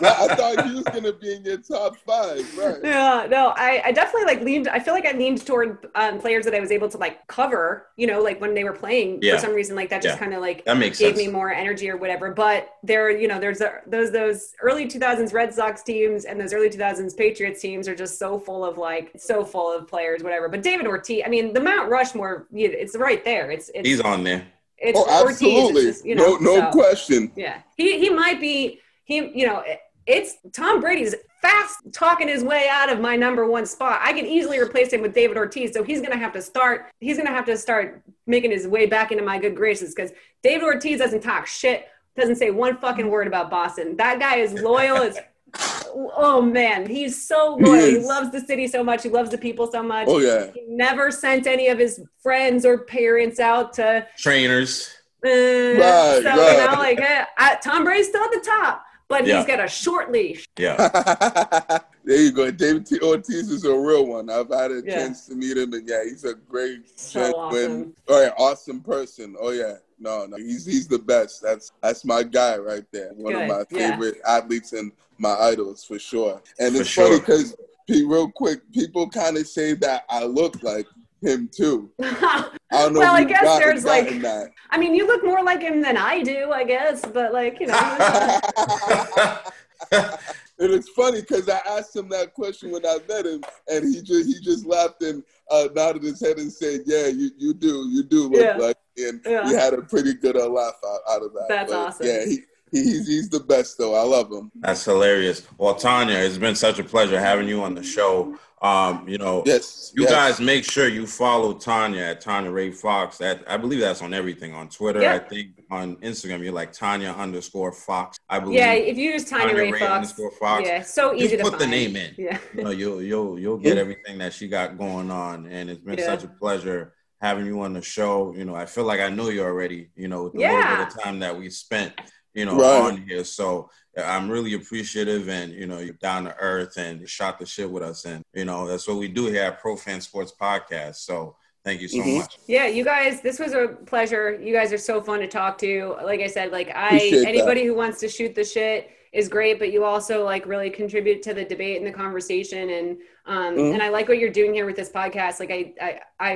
well, I thought he was gonna be in your top five, right? Yeah, no, I, I definitely like leaned. I feel like I leaned toward um, players that I was able to like cover. You know, like when they were playing Yeah. for some reason, like that just Yeah. kind of like That makes gave sense. me more energy or whatever. But there, you know, there's a, those those early 2000s Red Sox teams and those early 2000s Patriots teams are just so full of like so full of players, whatever. But David Ortiz, I mean, the Mount Rushmore, you it's right there. It's it's He's on there. it's Oh, Ortiz. absolutely. It's just, you know, no, no so, question. Yeah, he he might be he. You know, it's Tom Brady's fast talking his way out of my number one spot. I can easily replace him with David Ortiz, so he's gonna have to start. He's gonna have to start making his way back into my good graces because David Ortiz doesn't talk shit. Doesn't say one fucking word about Boston. That guy is loyal as. Oh man, he's so He loyal. He, is. loves the city so much. He loves the people so much. Oh yeah. He never sent any of his friends or parents out to Trainers. uh, Right, so right. you know, like eh, I, Tom Brady's still at the top, but Yeah. he's got a short leash. Yeah. there you go. David T. Ortiz is a real one. I've had a Yeah. chance to meet him, and yeah, he's a great, So genuine, awesome. oh yeah, awesome person. Oh yeah, no, no, he's he's the best. That's that's my guy right there. One of Good, my yeah. favorite athletes and my idols for sure. And For it's funny sure. because real quick, people kind of say that I look like him too. I don't know. Well, if I guess gotten- there's, like- that. I mean, you look more like him than I do, I guess, but like you know. and it's funny because I asked him that question when I met him, and he just he just laughed and uh, nodded his head and said, "Yeah, you, you do, you do look Yeah. like." me." And Yeah. he had a pretty good uh, laugh out, out of that. That's awesome. Yeah, he, he he's he's the best though. I love him. That's hilarious. Well, Tanya, it's been such a pleasure having you on the show. Um, you know, Yes, you yes. guys make sure you follow Tanya at Tanya Ray Fox. That I believe that's on everything on Twitter. Yeah. I think on Instagram you're like Tanya underscore Fox. I believe. yeah, if you use Tanya, Ray, Fox, underscore Fox. yeah, so Just easy to put find. the name in. Yeah. You know, you'll you'll you'll get everything that she got going on, and it's been Yeah. such a pleasure having you on the show. You know, I feel like I know you already. You know, with the Yeah. little bit of time that we spent. You know, Right. on here. So I'm really appreciative and you know, you're down to earth and shot the shit with us. And you know, that's what we do here at Pro Fan Sports Podcast. So thank you so Mhm. much. Yeah, you guys, this was a pleasure. You guys are so fun to talk to. Like I said, like I Appreciate that. anybody who wants to shoot the shit is great, but you also like really contribute to the debate and the conversation and um Mhm. and I like what you're doing here with this podcast. Like I I I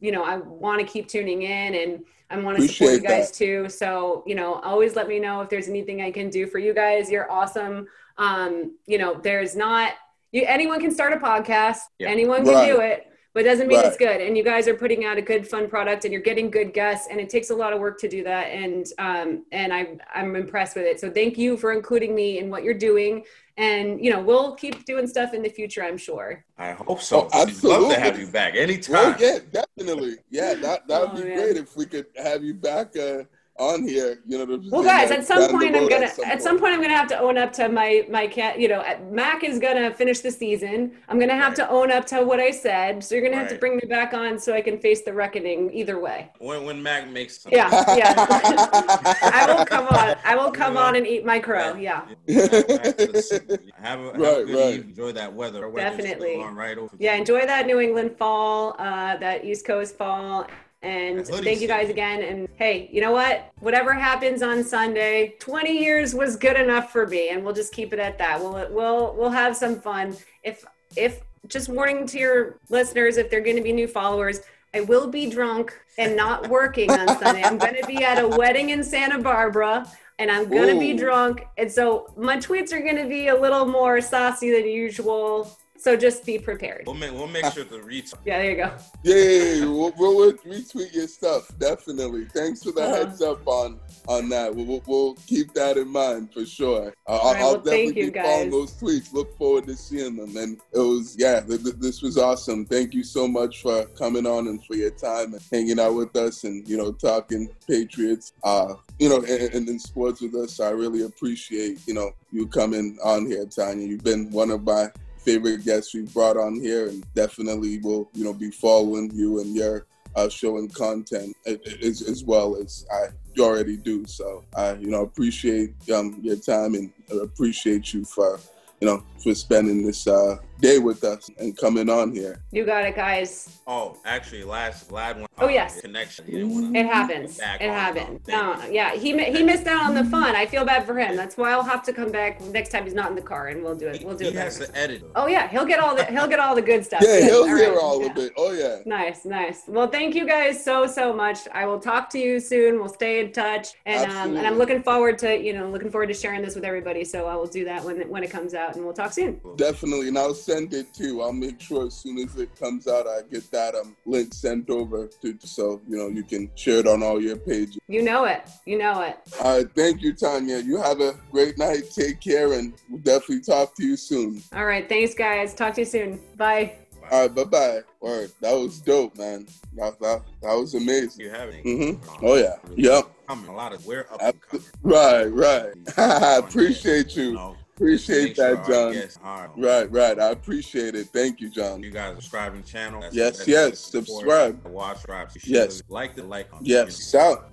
you know, I want to keep tuning in and I want to support you Appreciate guys too. So, you know, always let me know if there's anything I can do for you guys. You're awesome. Um, you know, there's not you anyone can start a podcast. Yeah. Anyone can Right. do it but it doesn't mean it's good. And you guys are putting out a good, fun product, and you're getting good guests, and it takes a lot of work to do that. And um, and I I'm impressed with it. So thank you for including me in what you're doing. And you know we'll keep doing stuff in the future. I'm sure. I hope so. Oh, We'd love to have you back Well, anytime. yeah, definitely. Yeah, that that would Oh, be man. great if we could have you back uh, on here. You know, Well, guys, at some point I'm gonna at some point I'm gonna have to own up to my my cat. You know, Mac is gonna finish the season. I'm gonna have Right. to own up to what I said. So you're gonna have to bring me back on so I can face the reckoning. Either way. When when Mac makes some Yeah, yeah. I will come on. I will come on and eat my crow. Yeah. Back to the city. Have a, have a Right, good right. evening. Enjoy that weather. Definitely. right over Yeah, enjoy that New England fall, uh, that East Coast fall. And thank you guys again. And hey, you know what? Whatever happens on Sunday, 20 years was good enough for me, and we'll just keep it at that. We'll we'll we'll have some fun. If if just warning to your listeners, if they're going to be new followers, I will be drunk and not working on Sunday. I'm going to be at a wedding in Santa Barbara. And I'm gonna be drunk, and so my tweets are gonna be a little more saucy than usual. So just be prepared. We'll make we'll make sure to reach. Yeah, there you go. Yeah, yeah, yeah. We'll, we'll retweet your stuff definitely. Thanks for the Uh-huh. heads up on on that. We'll, we'll, we'll keep that in mind for sure. Uh, I'll, right, I'll well, thank definitely you, be following guys. those tweets. Look forward to seeing them. And it was yeah, th- th- this was awesome. Thank you so much for coming on and for your time and hanging out with us and you know talking Patriots. Uh, you know, and, and in sports with us. I really appreciate you know you coming on here, Tanya. You've been one of my favorite guests we've brought on here, and definitely will you know be following you and your uh, show and content as, as well as I already do. So I you know appreciate um, your time and appreciate you for you know for spending this uh, day with us and coming on here. You got it, guys. Oh, actually, last Vlad went. Oh, yes. connection. He didn't wanna It happens. It on. happened. Thank No, yeah, he he missed out on the fun. I feel bad for him. That's why I'll have to come back next time he's not in the car, and we'll do it. We'll do he it has to edit. Oh yeah, he'll get all the he'll get all the good stuff. Yeah, he'll All hear right. all Yeah. of it. Oh yeah. Nice, nice. Well, thank you guys so so much. I will talk to you soon. We'll stay in touch, and um, and I'm looking forward to you know looking forward to sharing this with everybody. So I will do that when it, when it comes out, and we'll talk soon. Definitely, and I'll send it too. I'll make sure as soon as it comes out, I get that um link sent over to so you know you can share it on all your pages. You know it. You know it. All right, thank you, Tanya. You have a great night. Take care, and we'll definitely talk to you soon. All right. Thanks, guys. Talk to you soon. Bye. All right, bye bye. Word, that was dope, man. That that, that was amazing. You have it. Mm-hmm. Oh, yeah. Yep. Coming a lot of we're up Ab- and coming. Right, right. I appreciate You you. know, Appreciate that, John. guests Right, right. I appreciate it. Thank you, John. You guys subscribing channel. That's Yes, yes, support. subscribe. Watch, subscribe. Yes. Like the like on Yes, out.